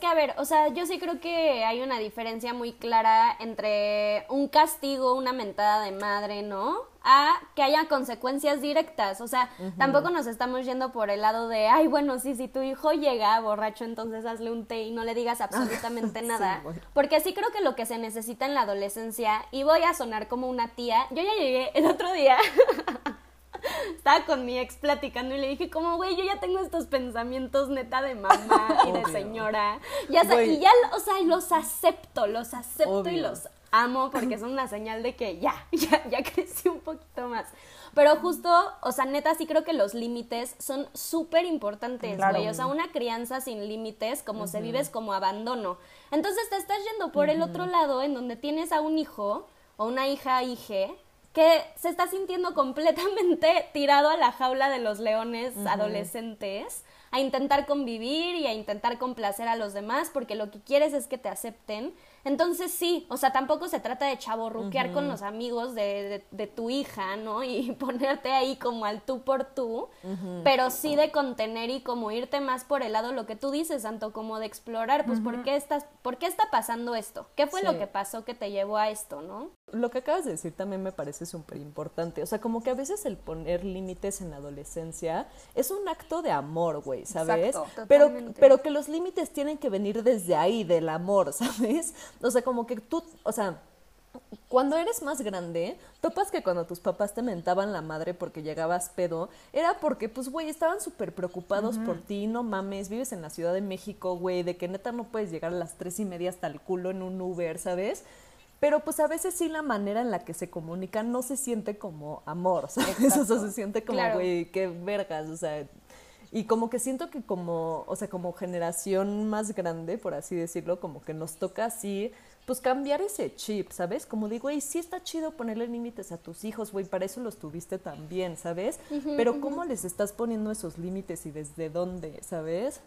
Que, a ver, o sea, yo sí creo que hay una diferencia muy clara entre un castigo, una mentada de madre, ¿no? A que haya consecuencias directas. O sea, tampoco nos estamos yendo por el lado de, ay, bueno, sí, si tu hijo llega borracho, entonces hazle un té y no le digas absolutamente nada. Porque sí creo que lo que se necesita en la adolescencia, y voy a sonar como una tía, yo ya llegué el otro día. estaba con mi ex platicando y le dije como, güey, yo ya tengo estos pensamientos neta de mamá y de señora. Ya, y ya, o sea, los acepto, los acepto y los amo porque son una señal de que ya, ya, ya crecí un poquito más. Pero justo, o sea, neta, sí creo que los límites son súper importantes, güey. O sea, una crianza sin límites, como se vive, es como abandono. Entonces te estás yendo por el otro lado, en donde tienes a un hijo o una hija, hije, que se está sintiendo completamente tirado a la jaula de los leones adolescentes a intentar convivir y a intentar complacer a los demás porque lo que quieres es que te acepten entonces sí, o sea, tampoco se trata de chaborruquear con los amigos de, de, tu hija, ¿no? Y ponerte ahí como al tú por tú, pero sí de contener y como irte más por el lado lo que tú dices, tanto como de explorar, pues, ¿por, qué estás, ¿por qué está pasando esto? ¿Qué fue lo que pasó que te llevó a esto, no? Lo que acabas de decir también me parece súper importante, o sea, como que a veces el poner límites en la adolescencia es un acto de amor, güey, ¿sabes? Exacto, pero, pero que los límites tienen que venir desde ahí, del amor, ¿sabes? O sea, como que tú, o sea, cuando eres más grande, topas que cuando tus papás te mentaban la madre porque llegabas pedo, era porque, pues, güey, estaban súper preocupados por ti, no mames, vives en la Ciudad de México, güey, de que neta no puedes llegar a las tres y media hasta el culo en un Uber, ¿sabes? Pero pues a veces sí la manera en la que se comunican no se siente como amor, ¿sabes? O sea, se siente como, güey, qué vergas, o sea, Y como que siento que como, o sea, como generación más grande, por así decirlo, como que nos toca así, pues cambiar ese chip, ¿sabes? Como digo, güey, sí está chido ponerle límites a tus hijos, güey, para eso los tuviste también, ¿sabes? Pero ¿cómo les estás poniendo esos límites y desde dónde, ¿sabes?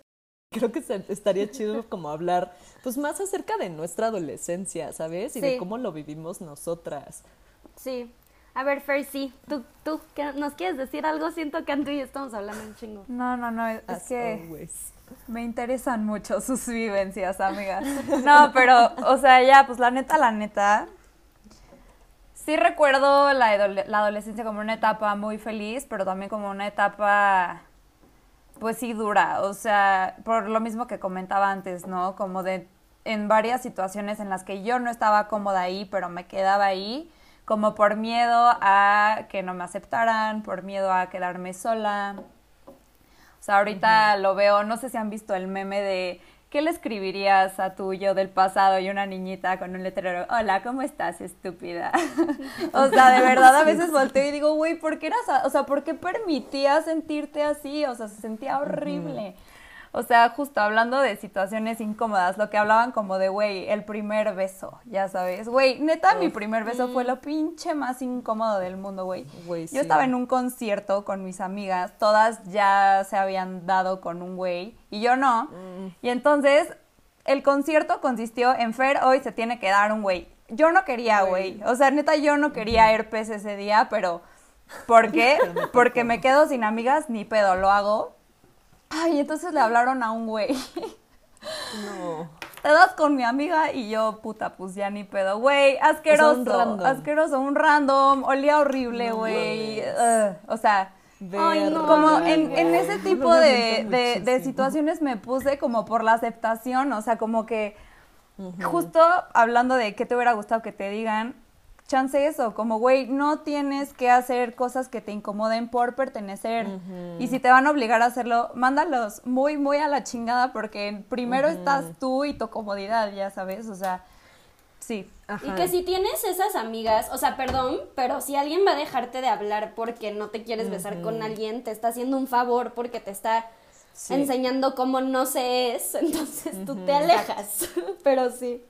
Creo que estaría chido como hablar, pues más acerca de nuestra adolescencia, ¿sabes? Y de cómo lo vivimos nosotras. Sí. A ver, Fer, sí. ¿Tú, tú ¿qué- nos quieres decir algo? Siento que Antu y yo estamos hablando un chingo. No, no, no, es As que always. me interesan mucho sus vivencias, amigas. No, pero, o sea, ya, pues la neta, la neta. Sí recuerdo la adolescencia como una etapa muy feliz, pero también como una etapa, pues sí, dura. O sea, por lo mismo que comentaba antes, ¿no? Como de en varias situaciones en las que yo no estaba cómoda ahí, pero me quedaba ahí, como por miedo a que no me aceptaran, por miedo a quedarme sola. O sea, ahorita lo veo, no sé si han visto el meme de ¿qué le escribirías a tu yo del pasado y una niñita con un letrero? Hola, ¿cómo estás, estúpida? o sea, de verdad a veces volteo y digo, güey, ¿por qué eras, a- o sea, por qué permitías sentirte así? O sea, se sentía horrible. O sea, justo hablando de situaciones incómodas, lo que hablaban como de, güey, el primer beso, ya sabes. Güey, neta, mi primer beso fue lo pinche más incómodo del mundo, güey. Yo sí. estaba en un concierto con mis amigas, todas ya se habían dado con un güey y yo no. Y entonces el concierto consistió en Fer, hoy se tiene que dar un güey. Yo no quería, güey. O sea, neta, yo no quería herpes ese día, pero ¿por qué? Porque me quedo sin amigas, ni pedo, lo hago. Ay, entonces le hablaron a un güey. No. Te das con mi amiga y yo, puta, pues ya ni pedo. Güey, asqueroso. un random. Asqueroso, un random. Olía horrible, güey. O sea, Ay, no. como en, en ese tipo de, de- situaciones me puse como por la aceptación, o sea, como que justo hablando de qué te hubiera gustado que te digan, chance eso, como güey, no tienes que hacer cosas que te incomoden por pertenecer. Y si te van a obligar a hacerlo, mándalos muy, muy a la chingada porque primero estás tú y tu comodidad, ya sabes, o sea, sí. Y que si tienes esas amigas, o sea, perdón, pero si alguien va a dejarte de hablar porque no te quieres besar con alguien, te está haciendo un favor porque te está Sí. enseñando cómo no se es, entonces tú te alejas. pero sí.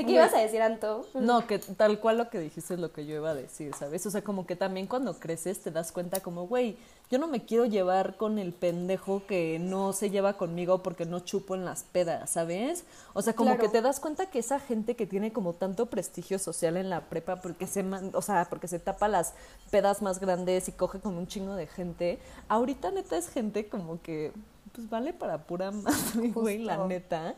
¿Te qué ibas a decir, Anto? No, que tal cual lo que dijiste es lo que yo iba a decir, ¿sabes? O sea, como que también cuando creces te das cuenta como, güey, yo no me quiero llevar con el pendejo que no se lleva conmigo porque no chupo en las pedas, ¿sabes? O sea, como Claro. que te das cuenta que esa gente que tiene como tanto prestigio social en la prepa porque se, o sea, porque se tapa las pedas más grandes y coge con un chingo de gente, ahorita neta es gente como que, pues vale para pura madre, güey, la neta.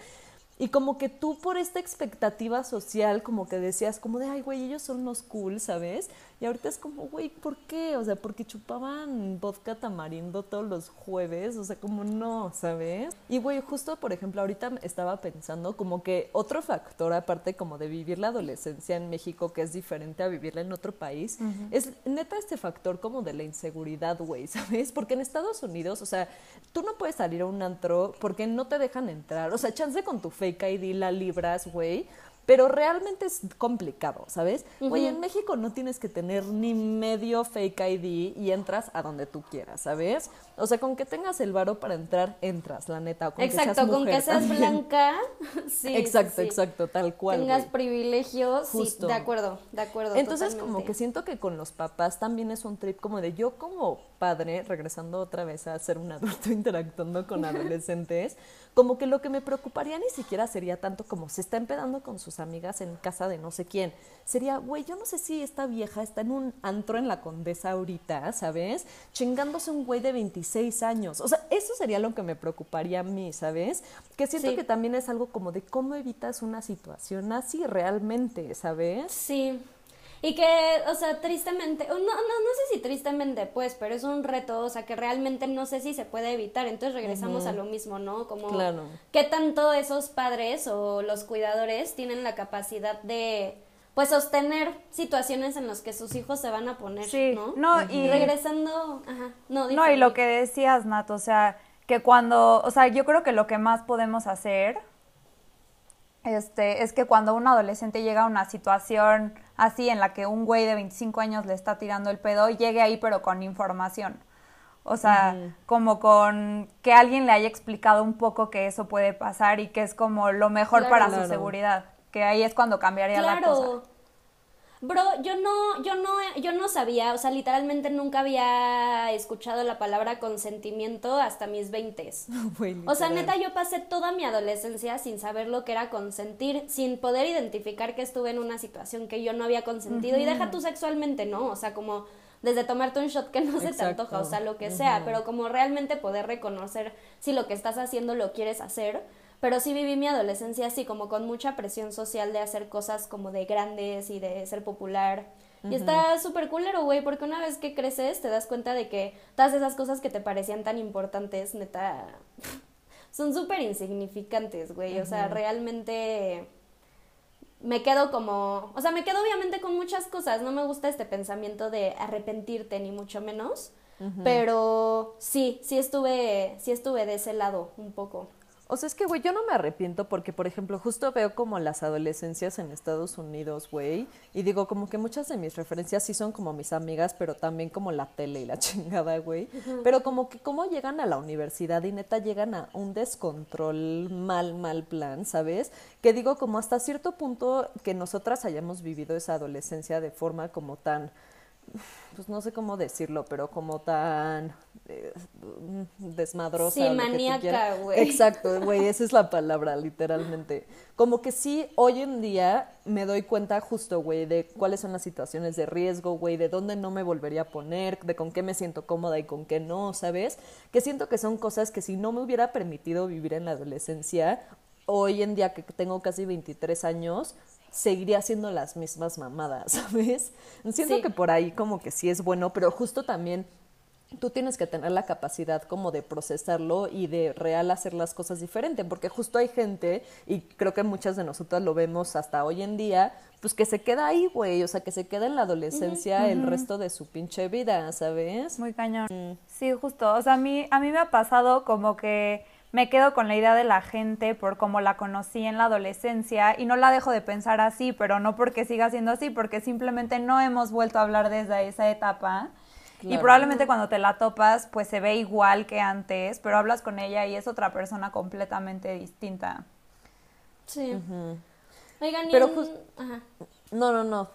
Y como que tú por esta expectativa social, como que decías, como de, ay, güey, ellos son los cool, ¿sabes? Y ahorita es como, güey, ¿por qué? O sea, porque chupaban vodka tamarindo todos los jueves, o sea, como no, ¿sabes? Y, güey, justo, por ejemplo, ahorita estaba pensando como que otro factor, aparte como de vivir la adolescencia en México, que es diferente a vivirla en otro país, es neta este factor como de la inseguridad, güey, ¿sabes? Porque en Estados Unidos, o sea, tú no puedes salir a un antro porque no te dejan entrar. O sea, chance con tu fake ID la libras, güey. Pero realmente es complicado, ¿sabes? Güey, en México no tienes que tener ni medio fake ID y entras a donde tú quieras, ¿sabes? O sea, con que tengas el varo para entrar, entras, la neta. O con que Exacto, seas con que seas también. blanca. sí, Exacto, sí, sí. exacto, tal cual. Tengas privilegios, sí, Justo. de acuerdo, de acuerdo. Entonces, como que siento que con los papás también es un trip como de yo como padre, regresando otra vez a ser un adulto interactuando con adolescentes, como que lo que me preocuparía ni siquiera sería tanto como se está empedando con sus amigas en casa de no sé quién. Sería, güey, yo no sé si esta vieja está en un antro en la condesa ahorita, ¿sabes? Chingándose un güey de 26 años. O sea, eso sería lo que me preocuparía a mí, ¿sabes? Que siento Sí. que también es algo como de cómo evitas una situación así realmente, ¿sabes? Sí. Y que, o sea, tristemente, no, no, no sé si tristemente, pues, pero es un reto, o sea, que realmente no sé si se puede evitar. Entonces regresamos a lo mismo, ¿no? Como, Claro. ¿qué tanto esos padres o los cuidadores tienen la capacidad de, pues, sostener situaciones en las que sus hijos se van a poner, Sí, ¿no? no, y- Regresando, ajá, no, No, y lo que decías, Nat, o sea, que cuando, o sea, yo creo que lo que más podemos hacer este, es que cuando un adolescente llega a una situación así en la que un güey de 25 años le está tirando el pedo, llegue ahí pero con información. O sea, como con que alguien le haya explicado un poco que eso puede pasar y que es como lo mejor para su seguridad. Que ahí es cuando cambiaría la cosa. Bro, yo no, yo no, yo no sabía, o sea, literalmente nunca había escuchado la palabra consentimiento hasta mis veintes. o sea, neta, yo pasé toda mi adolescencia sin saber lo que era consentir, sin poder identificar que estuve en una situación que yo no había consentido. Y deja tú sexualmente, ¿no? O sea, como desde tomarte un shot que no se te antoja, o sea, lo que sea, pero como realmente poder reconocer si lo que estás haciendo lo quieres hacer. Pero sí viví mi adolescencia así, como con mucha presión social de hacer cosas como de grandes y de ser popular. Y está súper culero, güey, porque una vez que creces te das cuenta de que todas esas cosas que te parecían tan importantes, neta, son súper insignificantes, güey. O sea, realmente me quedo como, o sea, me quedo obviamente con muchas cosas, no me gusta este pensamiento de arrepentirte ni mucho menos, pero sí, sí estuve, sí estuve de ese lado un poco. O sea, es que, güey, yo no me arrepiento porque, por ejemplo, justo veo como las adolescencias en Estados Unidos, güey, y digo como que muchas de mis referencias sí son como mis amigas, pero también como la tele y la chingada, güey. Pero como que cómo llegan a la universidad y neta llegan a un descontrol mal, mal plan, ¿sabes? Que digo como hasta cierto punto que nosotras hayamos vivido esa adolescencia de forma como tan pues no sé cómo decirlo, pero como tan eh, desmadrosa. Sí, maníaca, güey. Exacto, güey, esa es la palabra, literalmente. Como que sí, hoy en día me doy cuenta justo, güey, de cuáles son las situaciones de riesgo, güey, de dónde no me volvería a poner, de con qué me siento cómoda y con qué no, ¿sabes? Que siento que son cosas que si no me hubiera permitido vivir en la adolescencia, hoy en día que tengo casi 23 años, seguiría haciendo las mismas mamadas, ¿sabes? Siento que por ahí como que sí es bueno, pero justo también tú tienes que tener la capacidad como de procesarlo y de real hacer las cosas diferente, porque justo hay gente, y creo que muchas de nosotras lo vemos hasta hoy en día, pues que se queda ahí, güey, o sea, que se queda en la adolescencia el resto de su pinche vida, ¿sabes? Muy cañón. Mm. Sí, justo, o sea, a mí, a mí me ha pasado como que me quedo con la idea de la gente por cómo la conocí en la adolescencia y no la dejo de pensar así, pero no porque siga siendo así, porque simplemente no hemos vuelto a hablar desde esa etapa. Y probablemente cuando te la topas, pues se ve igual que antes, pero hablas con ella y es otra persona completamente distinta. Sí. Oigan, pero No, no, no.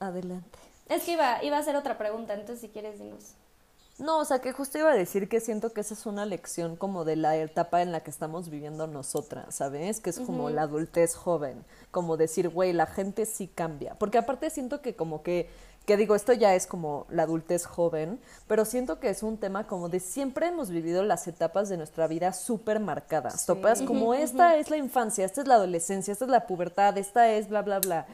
Adelante. Es que iba, iba a hacer otra pregunta, entonces si quieres dinos. No, o sea, que justo iba a decir que siento que esa es una lección como de la etapa en la que estamos viviendo nosotras, ¿sabes? Que es como la adultez joven, como decir, güey, la gente sí cambia. Porque aparte siento que como que, que digo, esto ya es como la adultez joven, pero siento que es un tema como de siempre hemos vivido las etapas de nuestra vida súper marcadas, ¿topas? Como esta es la infancia, esta es la adolescencia, esta es la pubertad, esta es bla, bla, bla.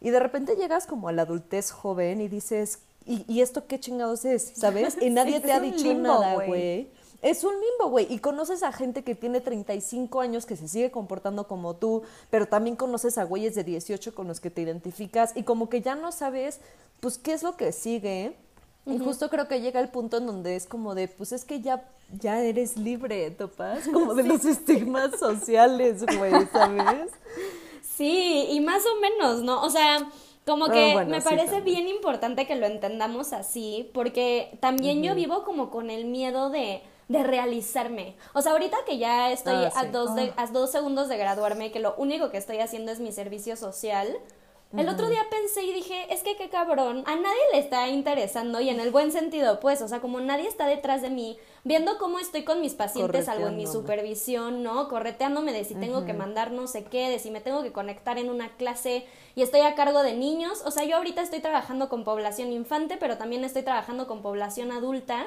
Y de repente llegas como a la adultez joven y dices, ¿y, esto qué chingados es? ¿Sabes? Y nadie te ha dicho nada, güey. Es un limbo, güey. Y conoces a gente que tiene 35 años que se sigue comportando como tú, pero también conoces a güeyes de 18 con los que te identificas y como que ya no sabes, pues, qué es lo que sigue. Y justo creo que llega el punto en donde es como de, pues es que ya, ya eres libre, topas, como de los estigmas sociales, güey, ¿sabes? Sí, y más o menos, ¿no? O sea, como ah, que me parece bien importante que lo entendamos así, porque también yo vivo como con el miedo de, de realizarme. O sea, ahorita que ya estoy ah, a, dos de, ah. a dos segundos de graduarme, que lo único que estoy haciendo es mi servicio social, el otro día pensé y dije, es que qué cabrón, a nadie le está interesando y en el buen sentido, pues, o sea, como nadie está detrás de mí, viendo cómo estoy con mis pacientes, algo en mi supervisión, ¿no? Correteándome de si tengo que mandar no sé qué, de si me tengo que conectar en una clase y estoy a cargo de niños, o sea, yo ahorita estoy trabajando con población infante, pero también estoy trabajando con población adulta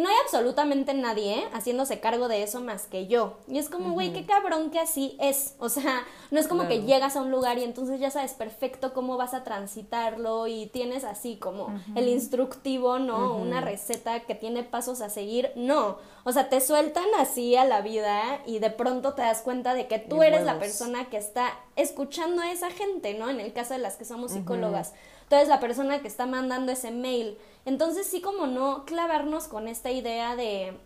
y no hay absolutamente nadie ¿eh? haciéndose cargo de eso más que yo. Y es como, güey, qué cabrón que así es. O sea, no es como que llegas a un lugar y entonces ya sabes perfecto cómo vas a transitarlo y tienes así como el instructivo, ¿no? Una receta que tiene pasos a seguir. No. O sea, te sueltan así a la vida y de pronto te das cuenta de que tú eres la persona que está escuchando a esa gente, ¿no? En el caso de las que somos psicólogas. Tú eres la persona que está mandando ese mail entonces sí como no clavarnos con esta idea de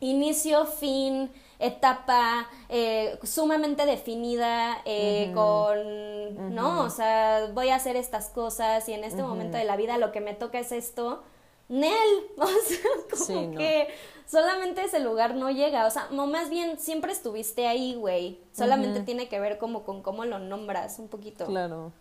inicio, fin, etapa eh, sumamente definida eh, con, ¿no? O sea, voy a hacer estas cosas y en este momento de la vida lo que me toca es esto. Nel, o sea, como Sí, no. que solamente ese lugar no llega, o sea, o más bien siempre estuviste ahí, güey, solamente tiene que ver como con cómo lo nombras un poquito. Claro.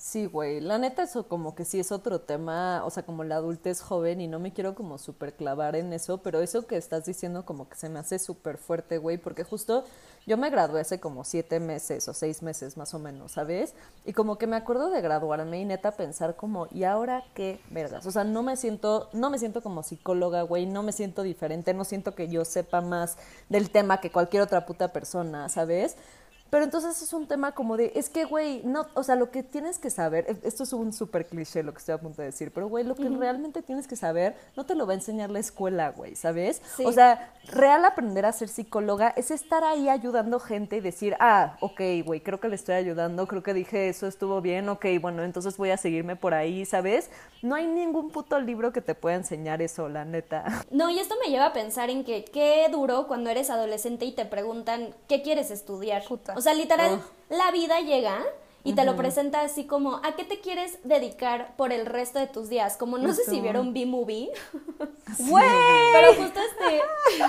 Sí, güey. La neta, eso como que sí es otro tema, o sea, como la adultez joven, y no me quiero como súper clavar en eso, pero eso que estás diciendo como que se me hace súper fuerte, güey, porque justo yo me gradué hace como siete meses o seis meses más o menos, ¿sabes? Y como que me acuerdo de graduarme y neta pensar como, ¿y ahora qué vergas? O sea, no me siento, no me siento como psicóloga, güey, no me siento diferente, no siento que yo sepa más del tema que cualquier otra puta persona, ¿sabes? Pero entonces es un tema como de, es que, güey, no, o sea, lo que tienes que saber, e- esto es un súper cliché lo que estoy a punto de decir, pero, güey, lo que realmente tienes que saber no te lo va a enseñar la escuela, güey, ¿sabes? Sí. O sea, real aprender a ser psicóloga es estar ahí ayudando gente y decir, ah, ok, güey, creo que le estoy ayudando, creo que dije eso, estuvo bien, ok, bueno, entonces voy a seguirme por ahí, ¿sabes? No hay ningún puto libro que te pueda enseñar eso, la neta. No, y esto me lleva a pensar en que qué duro cuando eres adolescente y te preguntan qué quieres estudiar. Puta. O sea, literal, la vida llega y te lo presenta así como, ¿a qué te quieres dedicar por el resto de tus días? Como no sé si vieron B-Movie, ¡Güey! pero justo este,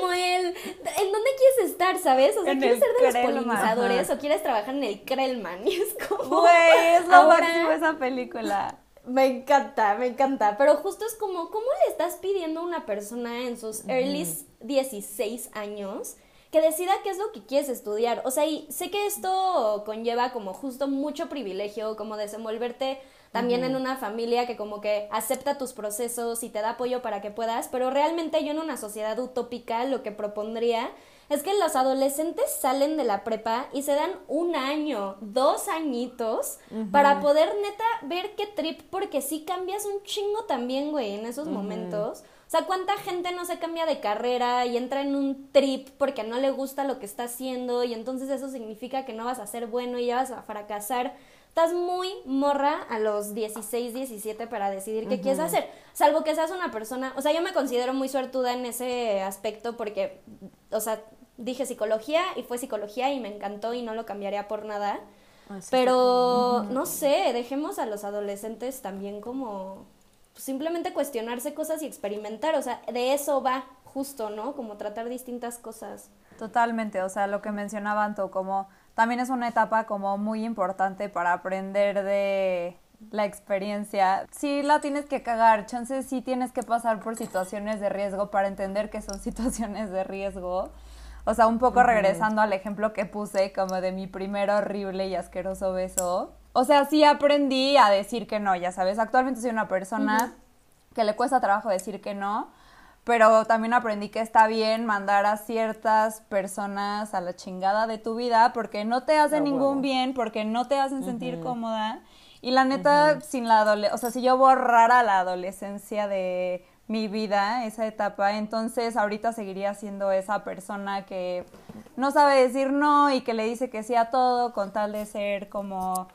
como el, ¿en dónde quieres estar, sabes? O sea, En ¿quieres ser de los polinizadores o quieres trabajar en el Krellman? Y es como, Güey, es lo ahora- máximo esa película. Me encanta, me encanta. Pero justo es como, ¿cómo le estás pidiendo a una persona en sus early 16 años que decida qué es lo que quieres estudiar? O sea, y sé que esto conlleva como justo mucho privilegio, como desenvolverte también en una familia que como que acepta tus procesos y te da apoyo para que puedas, pero realmente yo en una sociedad utópica lo que propondría es que los adolescentes salen de la prepa y se dan un año, dos añitos, para poder neta ver qué trip, porque sí cambias un chingo también, güey, en esos momentos. O sea, ¿cuánta gente no se cambia de carrera y entra en un trip porque no le gusta lo que está haciendo y entonces eso significa que no vas a ser bueno y ya vas a fracasar? Estás muy morra a los 16, 17 para decidir qué quieres hacer. Salvo que seas una persona, o sea, yo me considero muy suertuda en ese aspecto porque, o sea, dije psicología y fue psicología y me encantó y no lo cambiaría por nada. Sí, Pero, no sé, dejemos a los adolescentes también como pues, simplemente cuestionarse cosas y experimentar. O sea, de eso va justo, ¿no? Como tratar distintas cosas. Totalmente, o sea, lo que mencionaba Anto, como también es una etapa como muy importante para aprender de la experiencia. Sí la tienes que cagar, chances sí tienes que pasar por situaciones de riesgo para entender que son situaciones de riesgo. O sea, un poco regresando al ejemplo que puse como de mi primer horrible y asqueroso beso. O sea, sí aprendí a decir que no, ya sabes, actualmente soy una persona que le cuesta trabajo decir que no, pero también aprendí que está bien mandar a ciertas personas a la chingada de tu vida porque no te hacen ningún bien, porque no te hacen sentir cómoda. Y la neta, sin la adole- o sea, si yo borrara la adolescencia de mi vida, esa etapa, entonces ahorita seguiría siendo esa persona que no sabe decir no y que le dice que sí a todo con tal de ser como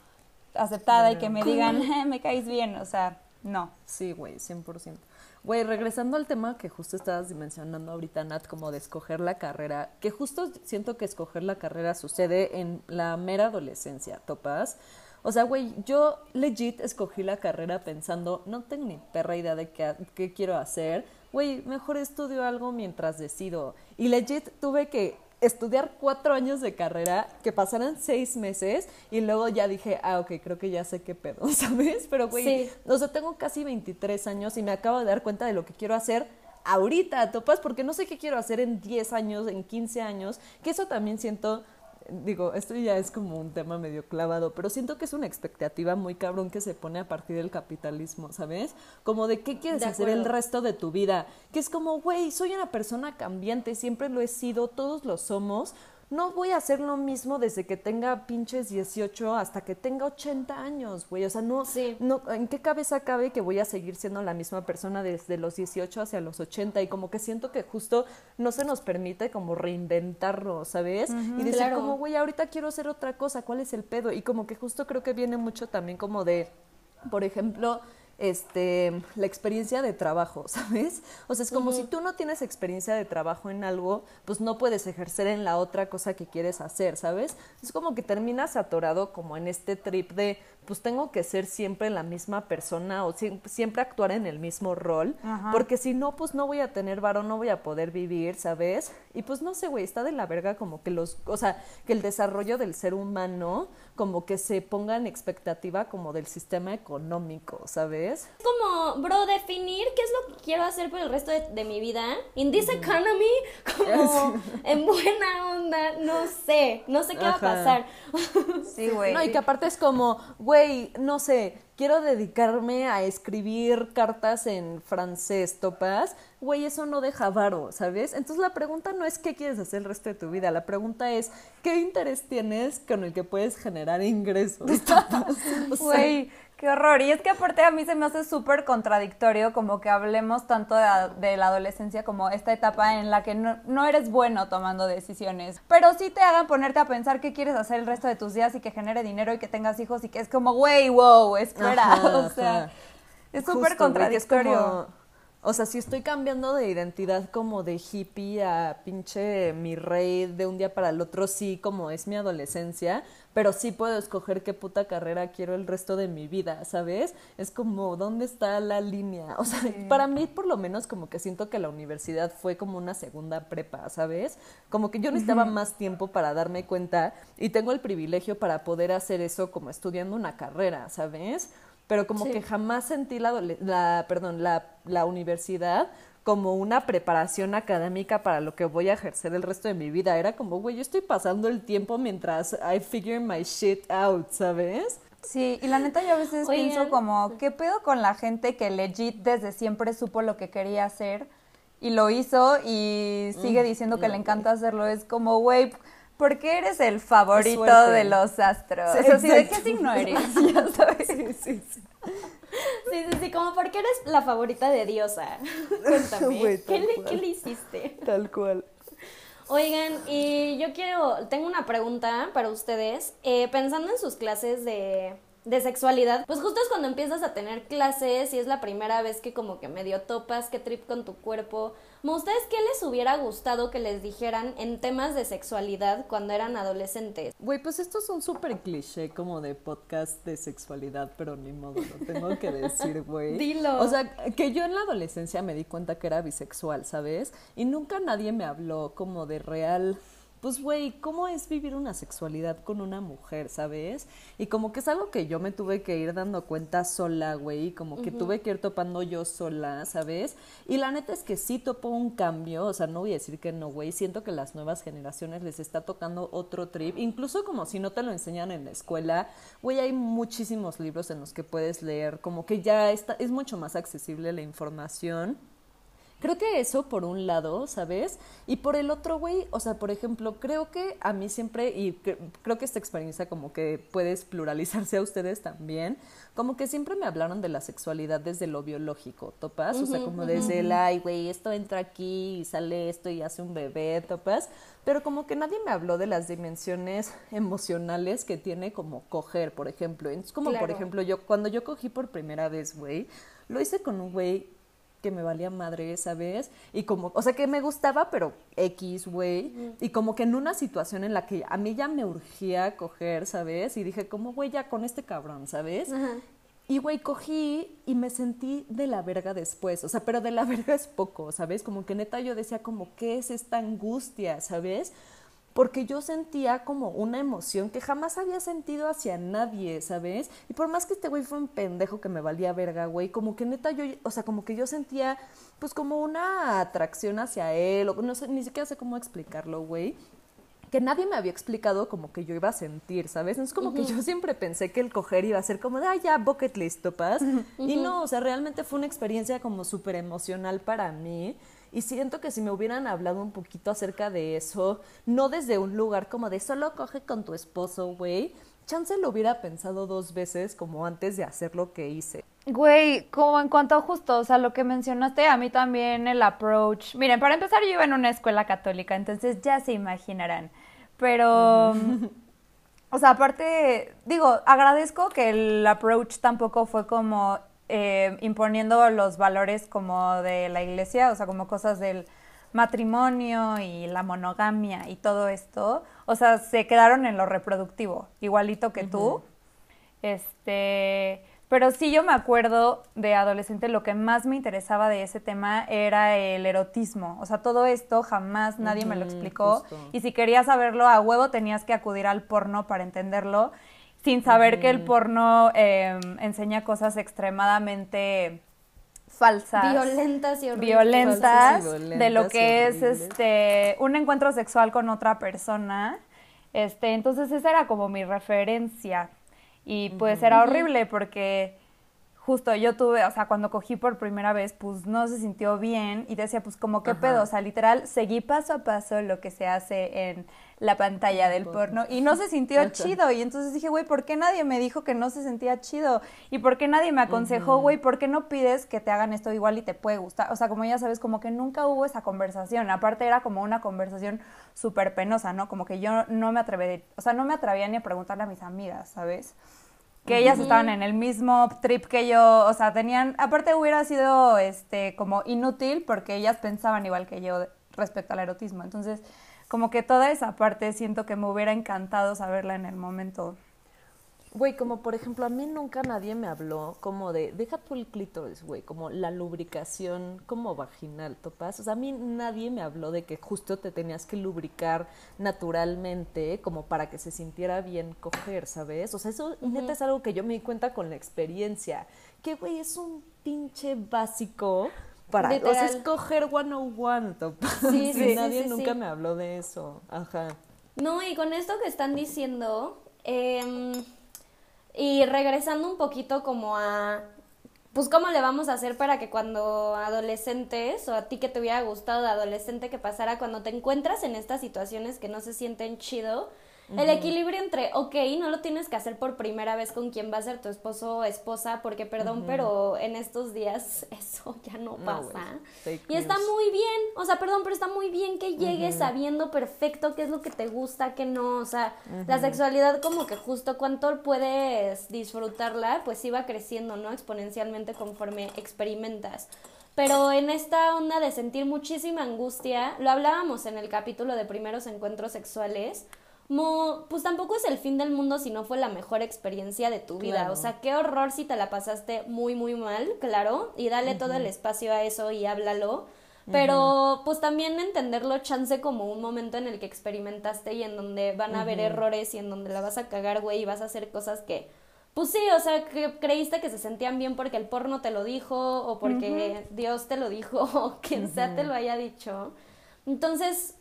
aceptada y que me digan, "Eh, me caes bien, o sea, no. Sí, güey, 100%. Güey, regresando al tema que justo estabas mencionando ahorita, Nat, como de escoger la carrera, que justo siento que escoger la carrera sucede en la mera adolescencia, ¿topas? O sea, güey, yo legit escogí la carrera pensando, no tengo ni perra idea de qué, qué quiero hacer. Güey, mejor estudio algo mientras decido. Y legit tuve que estudiar cuatro años de carrera, que pasaran seis meses, y luego ya dije, ah, ok, creo que ya sé qué pedo, ¿sabes? Pero, güey, Sí. o sea, tengo casi 23 años y me acabo de dar cuenta de lo que quiero hacer ahorita, topas, porque no sé qué quiero hacer en 10 años, en 15 años, que eso también siento, digo, esto ya es como un tema medio clavado, pero siento que es una expectativa muy cabrón que se pone a partir del capitalismo, ¿sabes? Como de qué quieres De hacer el resto de tu vida, que es como, güey, soy una persona cambiante, siempre lo he sido, todos lo somos. No voy a hacer lo mismo desde que tenga pinches 18 hasta que tenga 80 años, güey. O sea, no, Sí. no, ¿en qué cabeza cabe que voy a seguir siendo la misma persona desde los 18 hacia los 80? Y como que siento que justo no se nos permite como reinventarlo, ¿sabes? y decir Claro. como, güey, ahorita quiero hacer otra cosa, ¿cuál es el pedo? Y como que justo creo que viene mucho también como de, por ejemplo, este, la experiencia de trabajo, ¿sabes? O sea, es como si tú no tienes experiencia de trabajo en algo, pues no puedes ejercer en la otra cosa que quieres hacer, ¿sabes? Es como que terminas atorado como en este trip de, pues tengo que ser siempre la misma persona o siempre actuar en el mismo rol, porque si no, pues no voy a tener varón, no voy a poder vivir, ¿sabes? Y pues no sé, güey, está de la verga como que los, o sea, que el desarrollo del ser humano como que se ponga en expectativa como del sistema económico, ¿sabes? Como, bro, definir qué es lo que quiero hacer por el resto de, mi vida, in this economy, como en buena onda, no sé, no sé qué va a pasar. Sí, güey. No, y que aparte es como, güey, no sé, quiero dedicarme a escribir cartas en francés, topas, güey, eso no deja varo, ¿sabes? Entonces la pregunta no es qué quieres hacer el resto de tu vida, la pregunta es qué interés tienes con el que puedes generar ingresos. Güey, Qué horror. Y es que aparte a mí se me hace súper contradictorio como que hablemos tanto de, la adolescencia como esta etapa en la que no, eres bueno tomando decisiones. Pero sí te hagan ponerte a pensar qué quieres hacer el resto de tus días y que genere dinero y que tengas hijos y que es como, güey, wow, espera. o sea, es súper contradictorio. O sea, si estoy cambiando de identidad como de hippie a pinche mi rey de un día para el otro, sí, como es mi adolescencia, pero sí puedo escoger qué puta carrera quiero el resto de mi vida, ¿sabes? Es como, ¿dónde está la línea? O sea, para mí por lo menos como que siento que la universidad fue como una segunda prepa, ¿sabes? Como que yo necesitaba más tiempo para darme cuenta y tengo el privilegio para poder hacer eso como estudiando una carrera, ¿sabes? Pero como que jamás sentí la, la perdón, la, la universidad como una preparación académica para lo que voy a ejercer el resto de mi vida. Era como, güey, yo estoy pasando el tiempo mientras I figure my shit out, ¿sabes? Sí, y la neta yo a veces pienso como, ¿qué pedo con la gente que legit desde siempre supo lo que quería hacer y lo hizo y sigue mm, diciendo que le encanta hacerlo? Es como, güey, ¿por qué eres el favorito de los astros? Sí, ¿de qué signo eres? ya sabes. Sí, sí, sí. Sí, sí, sí, como porque eres la favorita de Diosa. Cuéntame, ¿qué, le, ¿qué, le, hiciste? Tal cual. Oigan, y yo quiero, tengo una pregunta para ustedes. Eh, pensando en sus clases de, de sexualidad, pues justo es cuando empiezas a tener clases y es la primera vez que como que medio topas, qué trip con tu cuerpo. ¿Ustedes qué les hubiera gustado que les dijeran en temas de sexualidad cuando eran adolescentes? Güey, pues esto es un súper cliché como de podcast de sexualidad, pero ni modo, lo tengo que decir, güey. Dilo. O sea, que yo en la adolescencia me di cuenta que era bisexual, ¿sabes? Y nunca nadie me habló como de real pues, güey, ¿cómo es vivir una sexualidad con una mujer, sabes? Y como que es algo que yo me tuve que ir dando cuenta sola, güey, como que tuve que ir topando yo sola, ¿sabes? Y la neta es que sí topo un cambio, o sea, no voy a decir que no, güey, siento que las nuevas generaciones les está tocando otro trip, incluso como si no te lo enseñan en la escuela, güey, hay muchísimos libros en los que puedes leer, como que ya está, es mucho más accesible la información. Creo que eso por un lado, ¿sabes? Y por el otro, güey, o sea, por ejemplo, creo que a mí siempre, y creo que esta experiencia como que puedes pluralizarse a ustedes también, como que siempre me hablaron de la sexualidad desde lo biológico, ¿topas? o sea, como desde el, ay, güey, esto entra aquí y sale esto y hace un bebé, ¿topas? Pero como que nadie me habló de las dimensiones emocionales que tiene como coger, por ejemplo. Entonces, como por ejemplo, yo, cuando yo cogí por primera vez, güey, lo hice con un güey que me valía madre esa vez y como, o sea, que me gustaba, pero X, güey, y como que en una situación en la que a mí ya me urgía coger, ¿sabes? Y dije, como, güey, ya con este cabrón, ¿sabes? Y, güey, cogí y me sentí de la verga después, o sea, pero de la verga es poco, ¿sabes? Como que neta yo decía, como, ¿qué es esta angustia, ¿sabes? Porque yo sentía como una emoción que jamás había sentido hacia nadie, ¿sabes? Y por más que este güey fue un pendejo que me valía verga, güey, como que neta yo, o sea, como que yo sentía pues como una atracción hacia él, o no sé, ni siquiera sé cómo explicarlo, güey que nadie me había explicado como que yo iba a sentir, ¿sabes? Es como que yo siempre pensé que el coger iba a ser como de, ah, ya, bucket list, topas. Y no, o sea, realmente fue una experiencia como súper emocional para mí. Y siento que si me hubieran hablado un poquito acerca de eso, no desde un lugar como de solo coge con tu esposo, güey, chance lo hubiera pensado dos veces como antes de hacer lo que hice. Güey, como en cuanto a justo, o sea, lo que mencionaste, a mí también el approach. Miren, para empezar, yo iba en una escuela católica, entonces ya se imaginarán. Pero, o sea, aparte, digo, agradezco que el approach tampoco fue como eh, imponiendo los valores como de la iglesia, o sea, como cosas del matrimonio y la monogamia y todo esto, o sea, se quedaron en lo reproductivo, igualito que tú. Este, pero sí yo me acuerdo de adolescente, lo que más me interesaba de ese tema era el erotismo. O sea, todo esto jamás nadie me lo explicó. justo. Y si querías saberlo a huevo, tenías que acudir al porno para entenderlo, sin saber que el porno eh, enseña cosas extremadamente falsas Violentas y horribles. violentas de lo que es este un encuentro sexual con otra persona. Este, entonces esa era como mi referencia. Y pues era horrible porque justo yo tuve, o sea, cuando cogí por primera vez, pues no se sintió bien y decía, pues como qué Ajá. pedo, o sea, literal, seguí paso a paso lo que se hace en la pantalla del porno y no se sintió chido y entonces dije, güey, ¿por qué nadie me dijo que no se sentía chido? ¿Y por qué nadie me aconsejó, güey, por qué no pides que te hagan esto igual y te puede gustar? O sea, como ya sabes, como que nunca hubo esa conversación, aparte era como una conversación súper penosa, ¿no? Como que yo no me atrevería, o sea, no me atrevía ni a preguntarle a mis amigas, ¿sabes? que ellas estaban en el mismo trip que yo, o sea, tenían, aparte hubiera sido este como inútil porque ellas pensaban igual que yo respecto al erotismo. Entonces, como que toda esa parte siento que me hubiera encantado saberla en el momento. Güey, como por ejemplo, a mí nunca nadie me habló como de, deja tú el clítoris, güey, como la lubricación como vaginal, ¿topas? O sea, a mí nadie me habló de que justo te tenías que lubricar naturalmente como para que se sintiera bien coger, ¿sabes? O sea, eso neta es algo que yo me di cuenta con la experiencia, que güey, es un pinche básico para, o sea, Literal. es coger 101, ¿topas? Sí, Y sí, sí, nadie sí, nunca me habló de eso, ajá. No, y con esto que están diciendo, em, y regresando un poquito como a, pues cómo le vamos a hacer para que cuando adolescentes, o a ti que te hubiera gustado de adolescente que pasara, cuando te encuentras en estas situaciones que no se sienten chido, el equilibrio entre, ok, no lo tienes que hacer por primera vez con quien va a ser tu esposo o esposa, porque perdón, pero en estos días eso ya no pasa. y está muy bien, o sea, perdón, pero está muy bien que llegues sabiendo perfecto qué es lo que te gusta, qué no, o sea, la sexualidad como que justo cuánto puedes disfrutarla, pues iba creciendo, ¿no? Exponencialmente conforme experimentas. Pero en esta onda de sentir muchísima angustia, lo hablábamos en el capítulo de primeros encuentros sexuales, mo- pues tampoco es el fin del mundo si no fue la mejor experiencia de tu vida. Claro. O sea, qué horror si te la pasaste muy, muy mal, claro, y dale todo el espacio a eso y háblalo. Pero pues también entenderlo chance como un momento en el que experimentaste y en donde van a haber errores y en donde la vas a cagar, güey, y vas a hacer cosas que, pues sí, o sea, que creíste que se sentían bien porque el porno te lo dijo o porque Dios te lo dijo o quien sea te lo haya dicho. Entonces,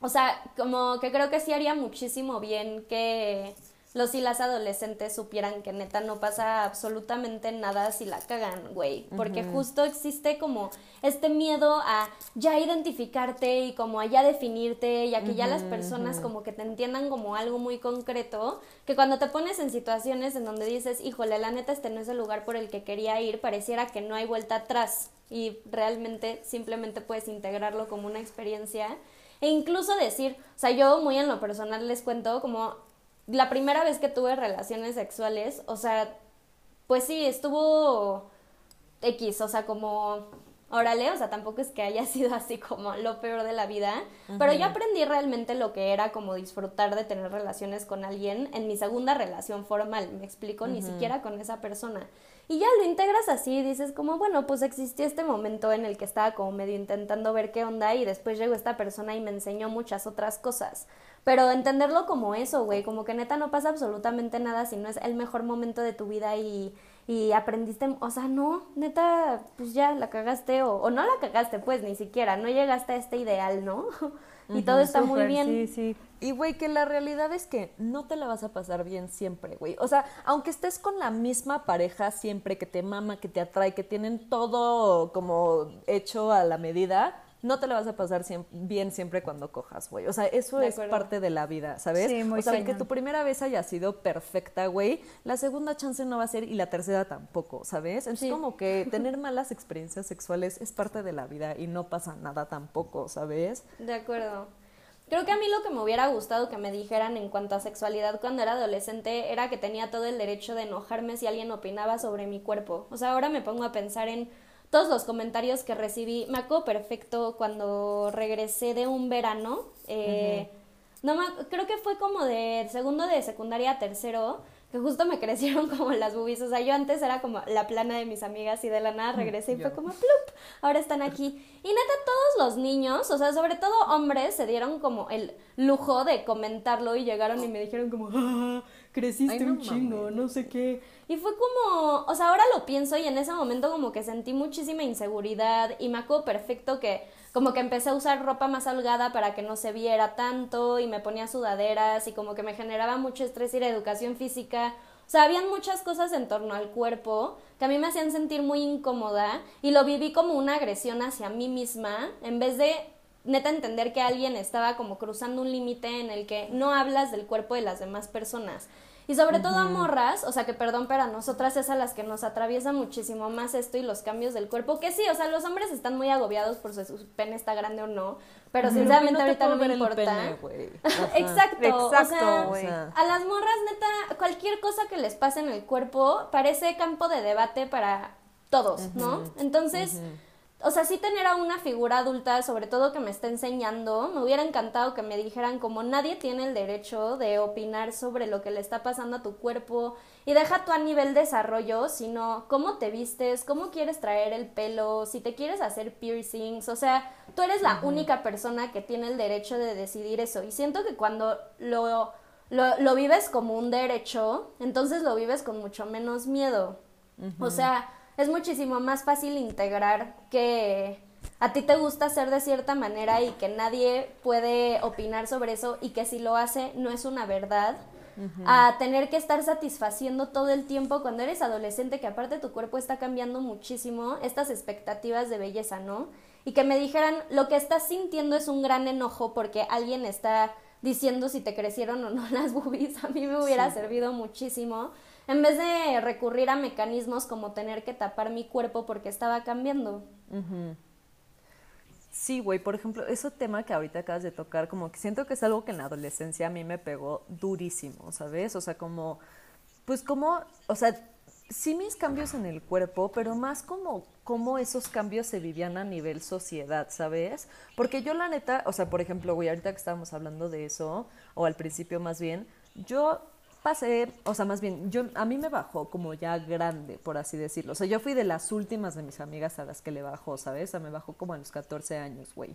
o sea, como que creo que sí haría muchísimo bien que los y las adolescentes supieran que neta no pasa absolutamente nada si la cagan, güey. Porque justo existe como este miedo a ya identificarte y como a ya definirte y a que ya las personas como que te entiendan como algo muy concreto, que cuando te pones en situaciones en donde dices, híjole, la neta este no es el lugar por el que quería ir, pareciera que no hay vuelta atrás y realmente simplemente puedes integrarlo como una experiencia e incluso decir, o sea, yo muy en lo personal les cuento como la primera vez que tuve relaciones sexuales, o sea, pues sí, estuvo X, o sea, como, órale, o sea, tampoco es que haya sido así como lo peor de la vida, pero yo aprendí realmente lo que era como disfrutar de tener relaciones con alguien en mi segunda relación formal, me explico, ni siquiera con esa persona. Y ya lo integras así, dices como, bueno, pues existió este momento en el que estaba como medio intentando ver qué onda y después llegó esta persona y me enseñó muchas otras cosas. Pero entenderlo como eso, güey, como que neta no pasa absolutamente nada si no es el mejor momento de tu vida y, y aprendiste, o sea, no, neta, pues ya la cagaste o, o no la cagaste, pues ni siquiera, no llegaste a este ideal, ¿no? y todo está muy bien. Sí, sí. Y, güey, que la realidad es que no te la vas a pasar bien siempre, güey. O sea, aunque estés con la misma pareja siempre, que te mama, que te atrae, que tienen todo como hecho a la medida, no te la vas a pasar bien siempre cuando cojas, güey. O sea, eso De es acuerdo. parte de la vida, ¿sabes? Sí, muy o sea, que cañón. tu primera vez haya sido perfecta, güey, la segunda chance no va a ser y la tercera tampoco, ¿sabes? Entonces, Sí. como que tener malas experiencias sexuales es parte de la vida y no pasa nada tampoco, ¿sabes? De acuerdo. Creo que a mí lo que me hubiera gustado que me dijeran en cuanto a sexualidad cuando era adolescente era que tenía todo el derecho de enojarme si alguien opinaba sobre mi cuerpo. O sea, ahora me pongo a pensar en todos los comentarios que recibí. Me acuerdo perfecto cuando regresé de un verano. eh, no me creo que fue como de segundo de secundaria a tercero, que justo me crecieron como las boobies. O sea, yo antes era como la plana de mis amigas y de la nada regresé y fue como plup, ahora están aquí. Y neta, todos los niños, o sea, sobre todo hombres, se dieron como el lujo de comentarlo y llegaron y me dijeron como, ah, creciste un chingo, no sé qué. Y fue como, o sea, ahora lo pienso y en ese momento como que sentí muchísima inseguridad y me acuerdo perfecto que como que empecé a usar ropa más holgada para que no se viera tanto y me ponía sudaderas y como que me generaba mucho estrés ir a educación física. O sea, habían muchas cosas en torno al cuerpo que a mí me hacían sentir muy incómoda y lo viví como una agresión hacia mí misma en vez de neta entender que alguien estaba como cruzando un límite en el que no hablas del cuerpo de las demás personas. Y sobre todo a morras, o sea que perdón, pero a nosotras es a las que nos atraviesa muchísimo más esto y los cambios del cuerpo, que sí, o sea, los hombres están muy agobiados por si su pene está grande o no, pero sinceramente ahorita no me importa. Exacto, Exacto, o sea, a las morras neta, cualquier cosa que les pase en el cuerpo parece campo de debate para todos, ¿no? Entonces o sea, sí tener a una figura adulta, sobre todo que me está enseñando, me hubiera encantado que me dijeran como nadie tiene el derecho de opinar sobre lo que le está pasando a tu cuerpo y deja tú a nivel desarrollo, sino cómo te vistes, cómo quieres traer el pelo, si te quieres hacer piercings, o sea, tú eres la única persona que tiene el derecho de decidir eso. Y siento que cuando lo, lo, lo vives como un derecho, entonces lo vives con mucho menos miedo. O sea, es muchísimo más fácil integrar que a ti te gusta hacer de cierta manera y que nadie puede opinar sobre eso y que si lo hace no es una verdad. A tener que estar satisfaciendo todo el tiempo cuando eres adolescente, que aparte tu cuerpo está cambiando muchísimo, estas expectativas de belleza, ¿no? Y que me dijeran, lo que estás sintiendo es un gran enojo porque alguien está diciendo si te crecieron o no las boobies, a mí me hubiera servido muchísimo en vez de recurrir a mecanismos como tener que tapar mi cuerpo porque estaba cambiando. Sí, güey, por ejemplo, ese tema que ahorita acabas de tocar, como que siento que es algo que en la adolescencia a mí me pegó durísimo, ¿sabes? O sea, como, pues como, o sea, sí mis cambios en el cuerpo, pero más como cómo esos cambios se vivían a nivel sociedad, ¿sabes? Porque yo la neta, o sea, por ejemplo, güey, ahorita que estábamos hablando de eso, o al principio más bien, yo pasé, o sea, más bien, yo a mí me bajó como ya grande, por así decirlo. O sea, yo fui de las últimas de mis amigas a las que le bajó, ¿sabes? O sea, me bajó como a los 14 años, güey.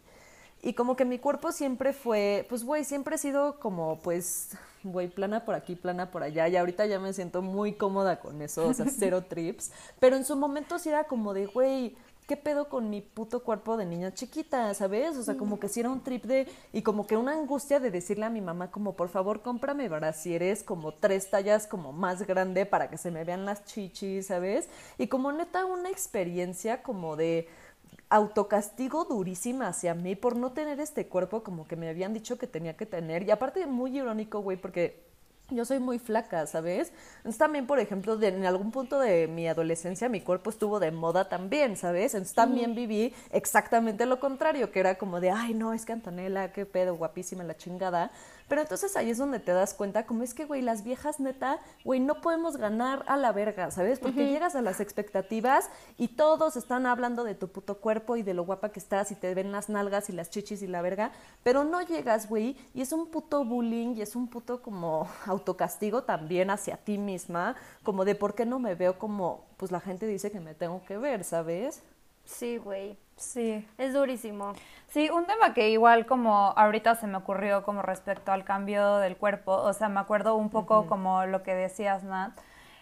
Y como que mi cuerpo siempre fue, pues, güey, siempre he sido como, pues, güey, plana por aquí, plana por allá. Y ahorita ya me siento muy cómoda con eso, o sea, cero trips. Pero en su momento sí era como de, güey, ¿qué pedo con mi puto cuerpo de niña chiquita? ¿Sabes? O sea, como que si era un trip de, y como que una angustia de decirle a mi mamá como, por favor, cómprame brasieres como tres tallas como más grande para que se me vean las chichis, ¿sabes? Y como neta una experiencia como de autocastigo durísima hacia mí por no tener este cuerpo como que me habían dicho que tenía que tener. Y aparte muy irónico, güey, porque yo soy muy flaca, ¿sabes? Entonces también, por ejemplo, en algún punto de mi adolescencia mi cuerpo estuvo de moda también, ¿sabes? Entonces también viví exactamente lo contrario, que era como de, ay, no, es que Antonella, qué pedo, guapísima la chingada. Pero entonces ahí es donde te das cuenta, como es que, güey, las viejas neta, güey, no podemos ganar a la verga, ¿sabes? Porque llegas a las expectativas y todos están hablando de tu puto cuerpo y de lo guapa que estás y te ven las nalgas y las chichis y la verga, pero no llegas, güey, y es un puto bullying y es un puto como autocastigo también hacia ti misma, como de por qué no me veo como, pues la gente dice que me tengo que ver, ¿sabes? Sí, güey. Sí. Es durísimo. Sí, un tema que igual como ahorita se me ocurrió como respecto al cambio del cuerpo, o sea, me acuerdo un poco como lo que decías, Nat.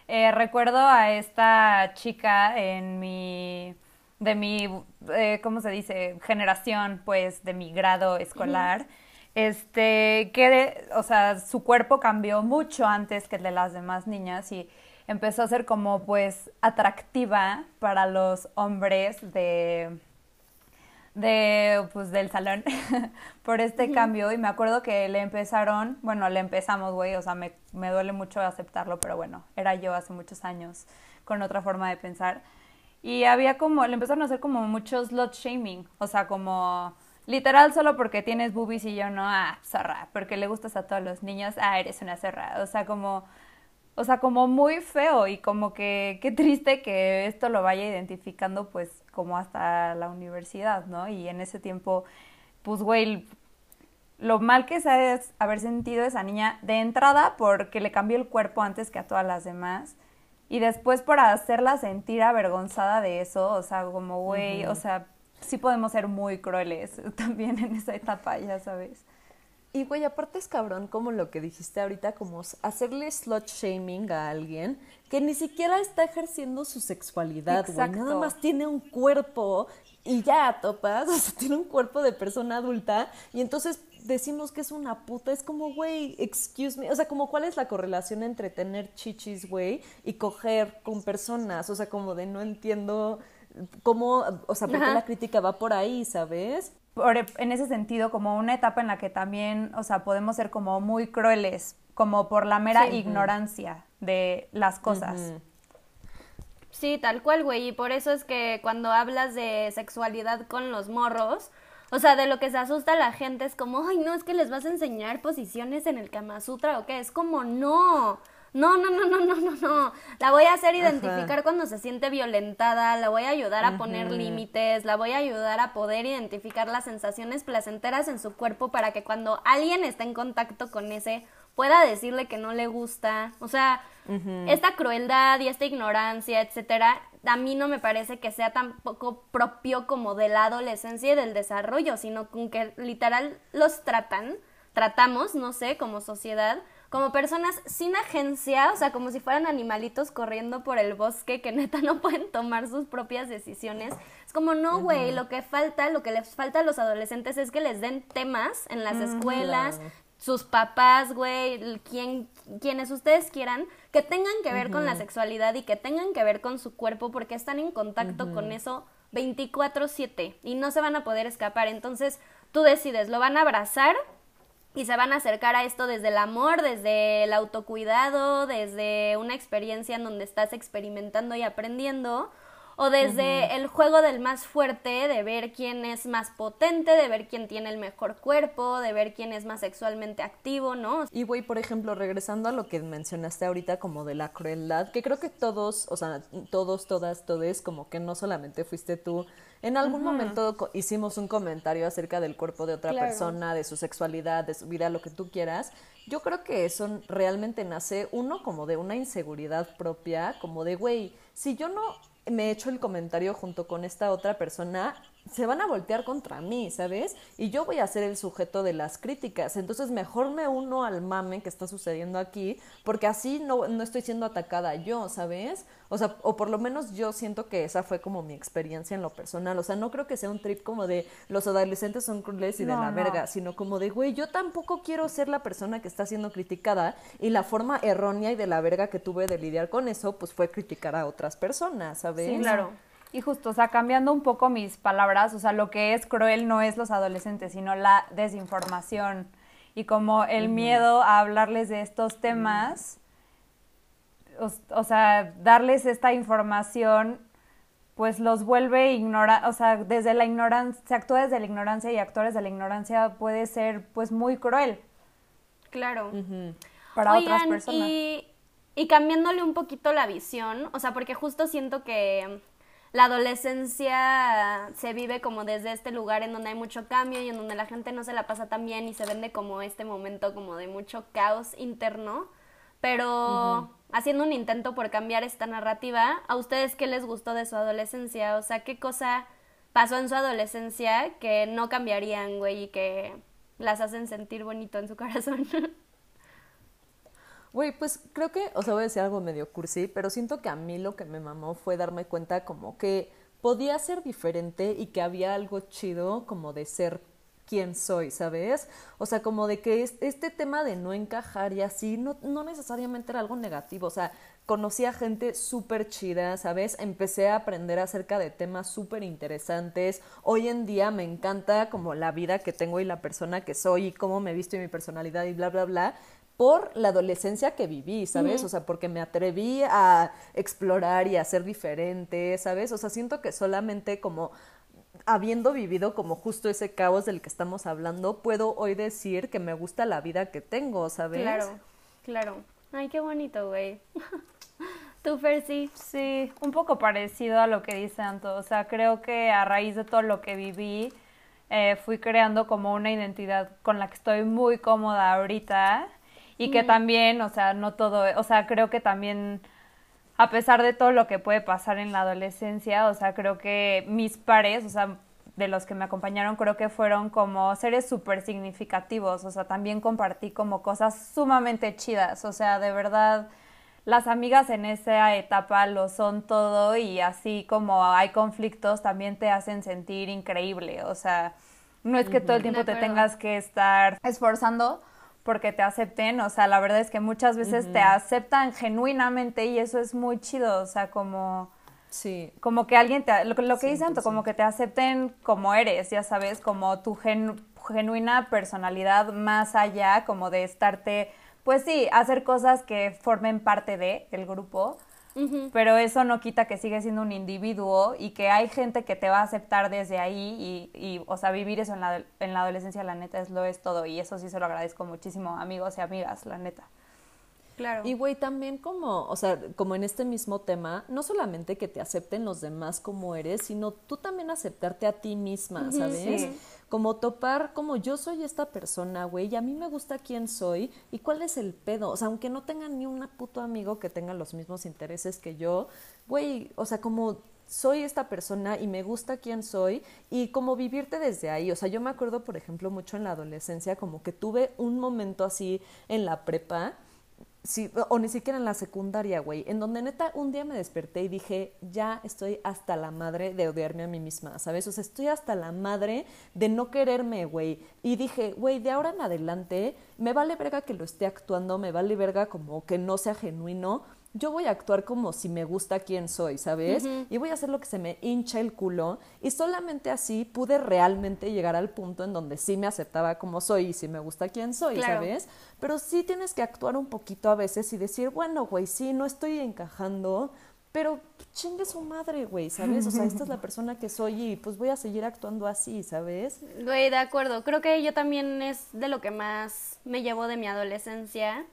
Eh, recuerdo a esta chica en mi, de mi, eh, ¿cómo se dice? Generación, pues, de mi grado escolar. Este, que, o sea, su cuerpo cambió mucho antes que el de las demás niñas y empezó a ser como, pues, atractiva para los hombres de de, pues, del salón por este cambio. Y me acuerdo que le empezaron, bueno, le empezamos, güey, o sea, me, me duele mucho aceptarlo, pero bueno, era yo hace muchos años con otra forma de pensar. Y había como, le empezaron a hacer como muchos slut shaming, o sea, como literal solo porque tienes boobies y yo no, ah, zorra, porque le gustas a todos los niños, ah, eres una zorra, o sea, como o sea, como muy feo y como que qué triste que esto lo vaya identificando pues como hasta la universidad, ¿no? Y en ese tiempo, pues, güey, lo mal que se ha de haber sentido esa niña de entrada porque le cambió el cuerpo antes que a todas las demás. Y después por hacerla sentir avergonzada de eso, o sea, como, güey, o sea, sí podemos ser muy crueles también en esa etapa, ya sabes. Y güey, aparte es cabrón como lo que dijiste ahorita, como hacerle slut shaming a alguien que ni siquiera está ejerciendo su sexualidad, güey. Nada más tiene un cuerpo y ya topas, o sea, tiene un cuerpo de persona adulta y entonces decimos que es una puta, es como, güey, excuse me, o sea, como cuál es la correlación entre tener chichis, güey, y coger con personas, o sea, como de no entiendo cómo, o sea, por qué la crítica va por ahí, ¿sabes? en ese sentido, como una etapa en la que también, o sea, podemos ser como muy crueles, como por la mera ignorancia de las cosas. Sí, tal cual, güey, y por eso es que cuando hablas de sexualidad con los morros, o sea, de lo que se asusta la gente es como, ay, no, es que les vas a enseñar posiciones en el Kama Sutra o qué, es como, no. No, no, no, no, no, no, no. La voy a hacer identificar cuando se siente violentada, la voy a ayudar a poner límites, la voy a ayudar a poder identificar las sensaciones placenteras en su cuerpo para que cuando alguien está en contacto con ese pueda decirle que no le gusta. O sea, esta crueldad y esta ignorancia, etcétera, a mí no me parece que sea tampoco propio como de la adolescencia y del desarrollo, sino con que literal los tratan, tratamos, no sé, como sociedad, como personas sin agencia, o sea, como si fueran animalitos corriendo por el bosque que neta no pueden tomar sus propias decisiones. Es como, no, güey, lo que falta, lo que les falta a los adolescentes es que les den temas en las escuelas, sus papás, güey, quien, quienes ustedes quieran, que tengan que ver con la sexualidad y que tengan que ver con su cuerpo porque están en contacto con eso 24/7 y no se van a poder escapar. Entonces, tú decides, ¿lo van a abrazar? Y se van a acercar a esto desde el amor, desde el autocuidado, desde una experiencia en donde estás experimentando y aprendiendo, o desde el juego del más fuerte, de ver quién es más potente, de ver quién tiene el mejor cuerpo, de ver quién es más sexualmente activo, ¿no? Y güey, por ejemplo, regresando a lo que mencionaste ahorita como de la crueldad, que creo que todos, o sea, todos, todas, todes, como que no solamente fuiste tú, en algún momento hicimos un comentario acerca del cuerpo de otra persona, de su sexualidad, de su vida, lo que tú quieras. Yo creo que eso realmente nace uno como de una inseguridad propia, como de, güey, si yo no me he hecho el comentario junto con esta otra persona, se van a voltear contra mí, ¿sabes? Y yo voy a ser el sujeto de las críticas. Entonces mejor me uno al mame que está sucediendo aquí, porque así no, no estoy siendo atacada yo, ¿sabes? O sea, o por lo menos yo siento que esa fue como mi experiencia en lo personal. O sea, no creo que sea un trip como de los adolescentes son crueles y de la verga, sino como de, güey, yo tampoco quiero ser la persona que está siendo criticada y la forma errónea y de la verga que tuve de lidiar con eso, pues fue criticar a otras personas, ¿sabes? Sí, claro. Y justo, o sea, cambiando un poco mis palabras, o sea, lo que es cruel no es los adolescentes, sino la desinformación y como el miedo a hablarles de estos temas o, sea, darles esta información pues los vuelve ignorar, o sea, desde la ignorancia, se actúa desde la ignorancia y actores de la ignorancia puede ser pues muy cruel. Claro. Para otras personas. Y, y cambiándole un poquito la visión, o sea, porque justo siento que la adolescencia se vive como desde este lugar en donde hay mucho cambio y en donde la gente no se la pasa tan bien y se vende como este momento como de mucho caos interno, pero haciendo un intento por cambiar esta narrativa, ¿a ustedes qué les gustó de su adolescencia? O sea, ¿qué cosa pasó en su adolescencia que no cambiarían, güey, y que las hacen sentir bonito en su corazón? Güey, pues creo que, o sea, voy a decir algo medio cursi, pero siento que a mí lo que me mamó fue darme cuenta como que podía ser diferente y que había algo chido como de ser quién soy, ¿sabes? O sea, como de que este tema de no encajar y así no, no necesariamente era algo negativo, o sea, conocí a gente súper chida, ¿sabes? Empecé a aprender acerca de temas súper interesantes. Hoy en día me encanta como la vida que tengo y la persona que soy y cómo me he visto y mi personalidad y bla, bla, bla por la adolescencia que viví, ¿sabes? O sea, porque me atreví a explorar y a ser diferente, ¿sabes? O sea, siento que solamente como habiendo vivido como justo ese caos del que estamos hablando, puedo hoy decir que me gusta la vida que tengo, ¿sabes? Claro, claro. Ay, qué bonito, güey. ¿Tú, Fersi? Sí, un poco parecido a lo que dice Anto. O sea, creo que a raíz de todo lo que viví, eh, fui creando como una identidad con la que estoy muy cómoda ahorita y que también, o sea, no todo, o sea, creo que también a pesar de todo lo que puede pasar en la adolescencia, o sea, creo que mis pares, o sea, de los que me acompañaron, creo que fueron como seres súper significativos, o sea, también compartí como cosas sumamente chidas, o sea, de verdad, las amigas en esa etapa lo son todo y así como hay conflictos, también te hacen sentir increíble, o sea, no es que todo el tiempo te tengas que estar esforzando porque te acepten, o sea, la verdad es que muchas veces te aceptan genuinamente y eso es muy chido, o sea, como... Sí. Como que alguien te... Lo, lo que dicen, como que te acepten como eres, ya sabes, como tu genuina personalidad más allá, como de estarte, pues sí, hacer cosas que formen parte de el grupo, pero eso no quita que sigues siendo un individuo y que hay gente que te va a aceptar desde ahí y, y, o sea, vivir eso en la, en la adolescencia, la neta, es lo es todo y eso sí se lo agradezco muchísimo, amigos y amigas, la neta. Claro. Y güey, también como, o sea, como en este mismo tema, no solamente que te acepten los demás como eres, sino tú también aceptarte a ti misma, ¿sabes? Como topar como yo soy esta persona, güey, y a mí me gusta quién soy y cuál es el pedo. O sea, aunque no tenga ni un puto amigo que tenga los mismos intereses que yo, güey, o sea, como soy esta persona y me gusta quién soy y como vivirte desde ahí. O sea, yo me acuerdo, por ejemplo, mucho en la adolescencia, como que tuve un momento así en la prepa Sí, o ni siquiera en la secundaria, güey, en donde neta un día me desperté y dije, ya estoy hasta la madre de odiarme a mí misma, ¿sabes? O sea, estoy hasta la madre de no quererme, güey. Y dije, güey, de ahora en adelante, me vale verga que lo esté actuando, me vale verga como que no sea genuino, yo voy a actuar como si me gusta quién soy, ¿sabes? Y voy a hacer lo que se me hincha el culo. Y solamente así pude realmente llegar al punto en donde sí me aceptaba como soy y si me gusta quién soy, ¿sabes? Pero sí tienes que actuar un poquito a veces y decir, bueno, güey, sí, no estoy encajando, pero chingue su madre, güey, ¿sabes? O sea, esta es la persona que soy y pues voy a seguir actuando así, ¿sabes? Güey, de acuerdo. Creo que yo también es de lo que más me llevo de mi adolescencia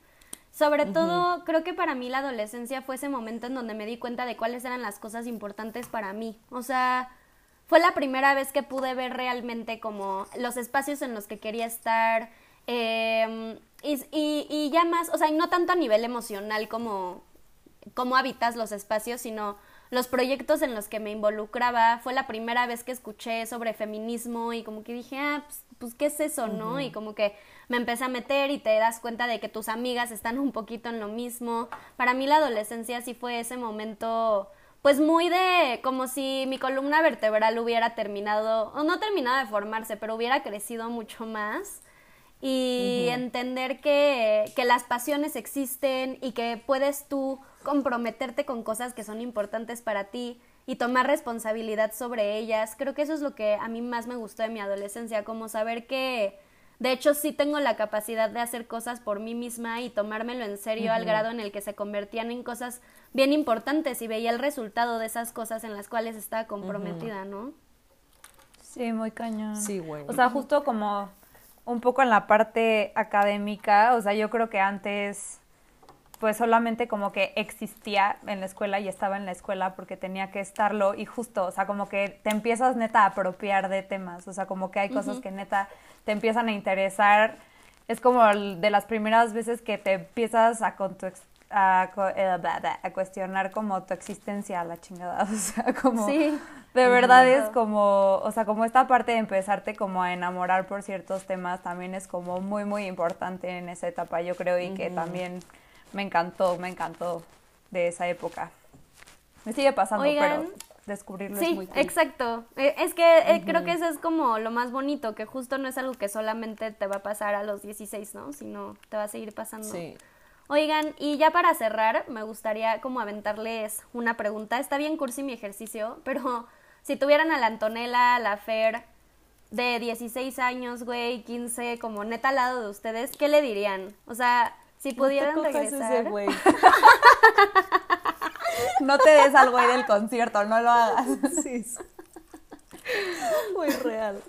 sobre todo, creo que para mí la adolescencia fue ese momento en donde me di cuenta de cuáles eran las cosas importantes para mí. O sea, fue la primera vez que pude ver realmente como los espacios en los que quería estar. Em, y, y, ya más, o sea, no tanto a nivel emocional como cómo habitas los espacios, sino los proyectos en los que me involucraba. Fue la primera vez que escuché sobre feminismo y como que dije, ah, pues, pues ¿qué es eso, no? Y como que me empecé a meter y te das cuenta de que tus amigas están un poquito en lo mismo. Para mí la adolescencia sí fue ese momento pues muy de como si mi columna vertebral hubiera terminado, o no terminado de formarse, pero hubiera crecido mucho más. Y entender que, que las pasiones existen y que puedes tú comprometerte con cosas que son importantes para ti y tomar responsabilidad sobre ellas. Creo que eso es lo que a mí más me gustó de mi adolescencia, como saber que de hecho, sí tengo la capacidad de hacer cosas por mí misma y tomármelo en serio al grado en el que se convertían en cosas bien importantes y veía el resultado de esas cosas en las cuales estaba comprometida, ¿no? Sí, muy cañón. Sí, güey. O sea, justo como un poco en la parte académica, o sea, yo creo que antes pues solamente como que existía en la escuela y estaba en la escuela porque tenía que estarlo y justo, o sea, como que te empiezas neta a apropiar de temas, o sea, como que hay cosas que neta te empiezan a interesar. Es como de las primeras veces que te empiezas a, con tu, a, eh, a, cuestionar como tu existencia, la chingada, o sea, como... Sí. De verdad es como, o sea, como esta parte de empezarte como a enamorar por ciertos temas también es como muy, muy importante en esa etapa, yo creo, y que también me encantó, me encantó de esa época. Me sigue pasando, pero descubrirlo es muy cool. exacto. Eh, es que eh, creo que eso es como lo más bonito, que justo no es algo que solamente te va a pasar a los 16, ¿no? Sino te va a seguir pasando. Sí. Oigan, y ya para cerrar, me gustaría como aventarles una pregunta. Está bien cursi mi ejercicio, pero si tuvieran a la Antonella, a la Fer, de 16 años, güey, 15, como neta al lado de ustedes, ¿qué le dirían? O sea, si pudieran no te regresar. Ese güey. no te des al güey del concierto, no lo hagas. Sí. Muy real.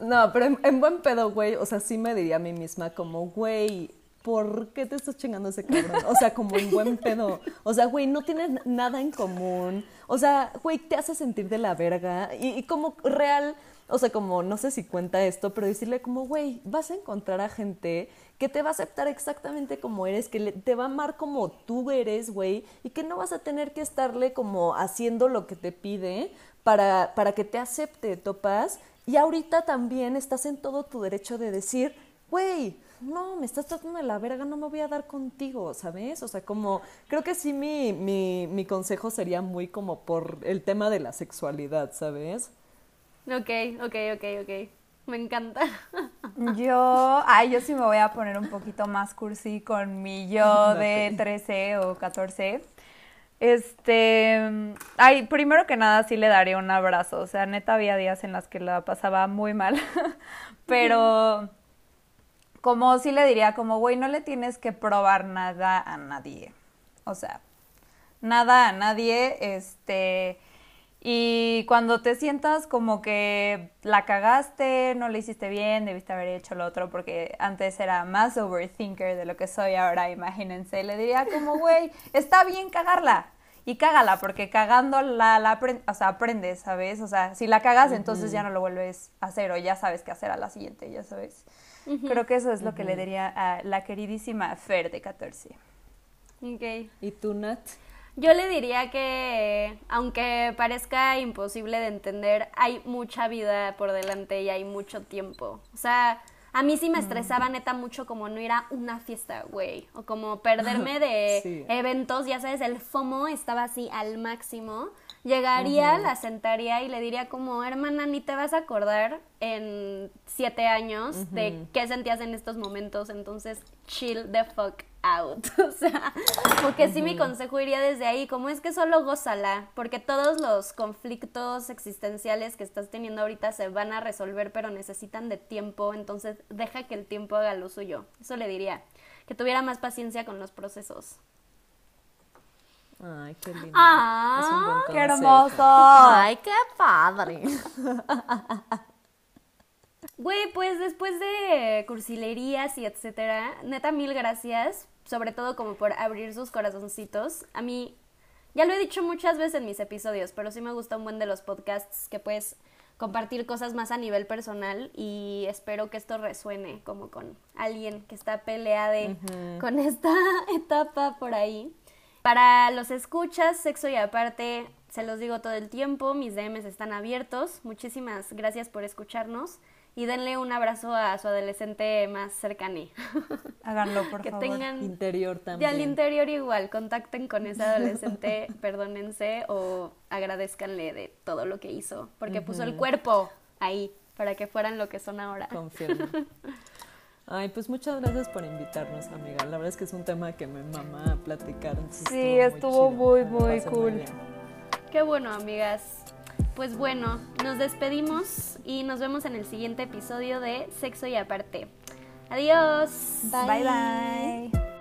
No, pero en, buen pedo, güey, o sea, sí me diría a mí misma como, güey, ¿por qué te estás chingando ese cabrón? O sea, como en buen pedo. O sea, güey, no tienes nada en común. O sea, güey, te hace sentir de la verga. Y, y como real, o sea, como no sé si cuenta esto, pero decirle como, güey, vas a encontrar a gente que te va a aceptar exactamente como eres, que te va a amar como tú eres, güey, y que no vas a tener que estarle como haciendo lo que te pide para, para que te acepte, topas. Y ahorita también estás en todo tu derecho de decir, güey, no, me estás tratando de la verga, no me voy a dar contigo, ¿sabes? O sea, como, creo que sí mi, mi, mi consejo sería muy como por el tema de la sexualidad, ¿sabes? Ok, ok, ok, ok. Me encanta. Yo, ay, yo sí me voy a poner un poquito más cursi con mi yo de Date. 13 o 14. Este, ay, primero que nada sí le daría un abrazo, o sea, neta había días en las que la pasaba muy mal, pero como sí le diría como, güey, no le tienes que probar nada a nadie, o sea, nada a nadie, este, y cuando te sientas como que la cagaste, no le hiciste bien, debiste haber hecho lo otro, porque antes era más overthinker de lo que soy ahora, imagínense. Le diría como, güey, está bien cagarla. Y cágala, porque cagándola la o sea, aprendes, ¿sabes? O sea, si la cagas, entonces ya no lo vuelves a hacer o ya sabes qué hacer a la siguiente, ya sabes. Creo que eso es lo que le diría a la queridísima Fer de 14. Ok. ¿Y tú, Nat? Yo le diría que, aunque parezca imposible de entender, hay mucha vida por delante y hay mucho tiempo. O sea, a mí sí me estresaba neta mucho como no ir a una fiesta, güey. O como perderme de Sí. eventos, ya sabes, el FOMO estaba así al máximo. Llegaría, la sentaría y le diría como, hermana, ni te vas a acordar en siete años de qué sentías en estos momentos, entonces chill the fuck out. o sea, porque sí mi consejo iría desde ahí, como es que solo gózala, porque todos los conflictos existenciales que estás teniendo ahorita se van a resolver, pero necesitan de tiempo, entonces deja que el tiempo haga lo suyo. Eso le diría, que tuviera más paciencia con los procesos. Ay, qué lindo. Ah, Es un buen ¡Qué hermoso! Ay, qué padre. Güey, pues después de cursilerías y etcétera, neta mil gracias, sobre todo como por abrir sus corazoncitos. A mí, ya lo he dicho muchas veces en mis episodios, pero sí me gusta un buen de los podcasts que puedes compartir cosas más a nivel personal y espero que esto resuene como con alguien que está peleada con esta etapa por ahí. Para los escuchas, sexo y aparte, se los digo todo el tiempo, mis DMs están abiertos. Muchísimas gracias por escucharnos y denle un abrazo a su adolescente más cercano. Háganlo, por que favor. tengan Interior y también. al interior igual, contacten con ese adolescente, perdónense o agradezcanle de todo lo que hizo, porque puso el cuerpo ahí para que fueran lo que son ahora. Confirmo. Ay, pues muchas gracias por invitarnos, amiga. La verdad es que es un tema que me mama platicar. Sí, estuvo chido. muy, muy cool. bien. Qué bueno, amigas. Pues bueno, nos despedimos y nos vemos en el siguiente episodio de Sexo y aparte. Adiós. Bye bye.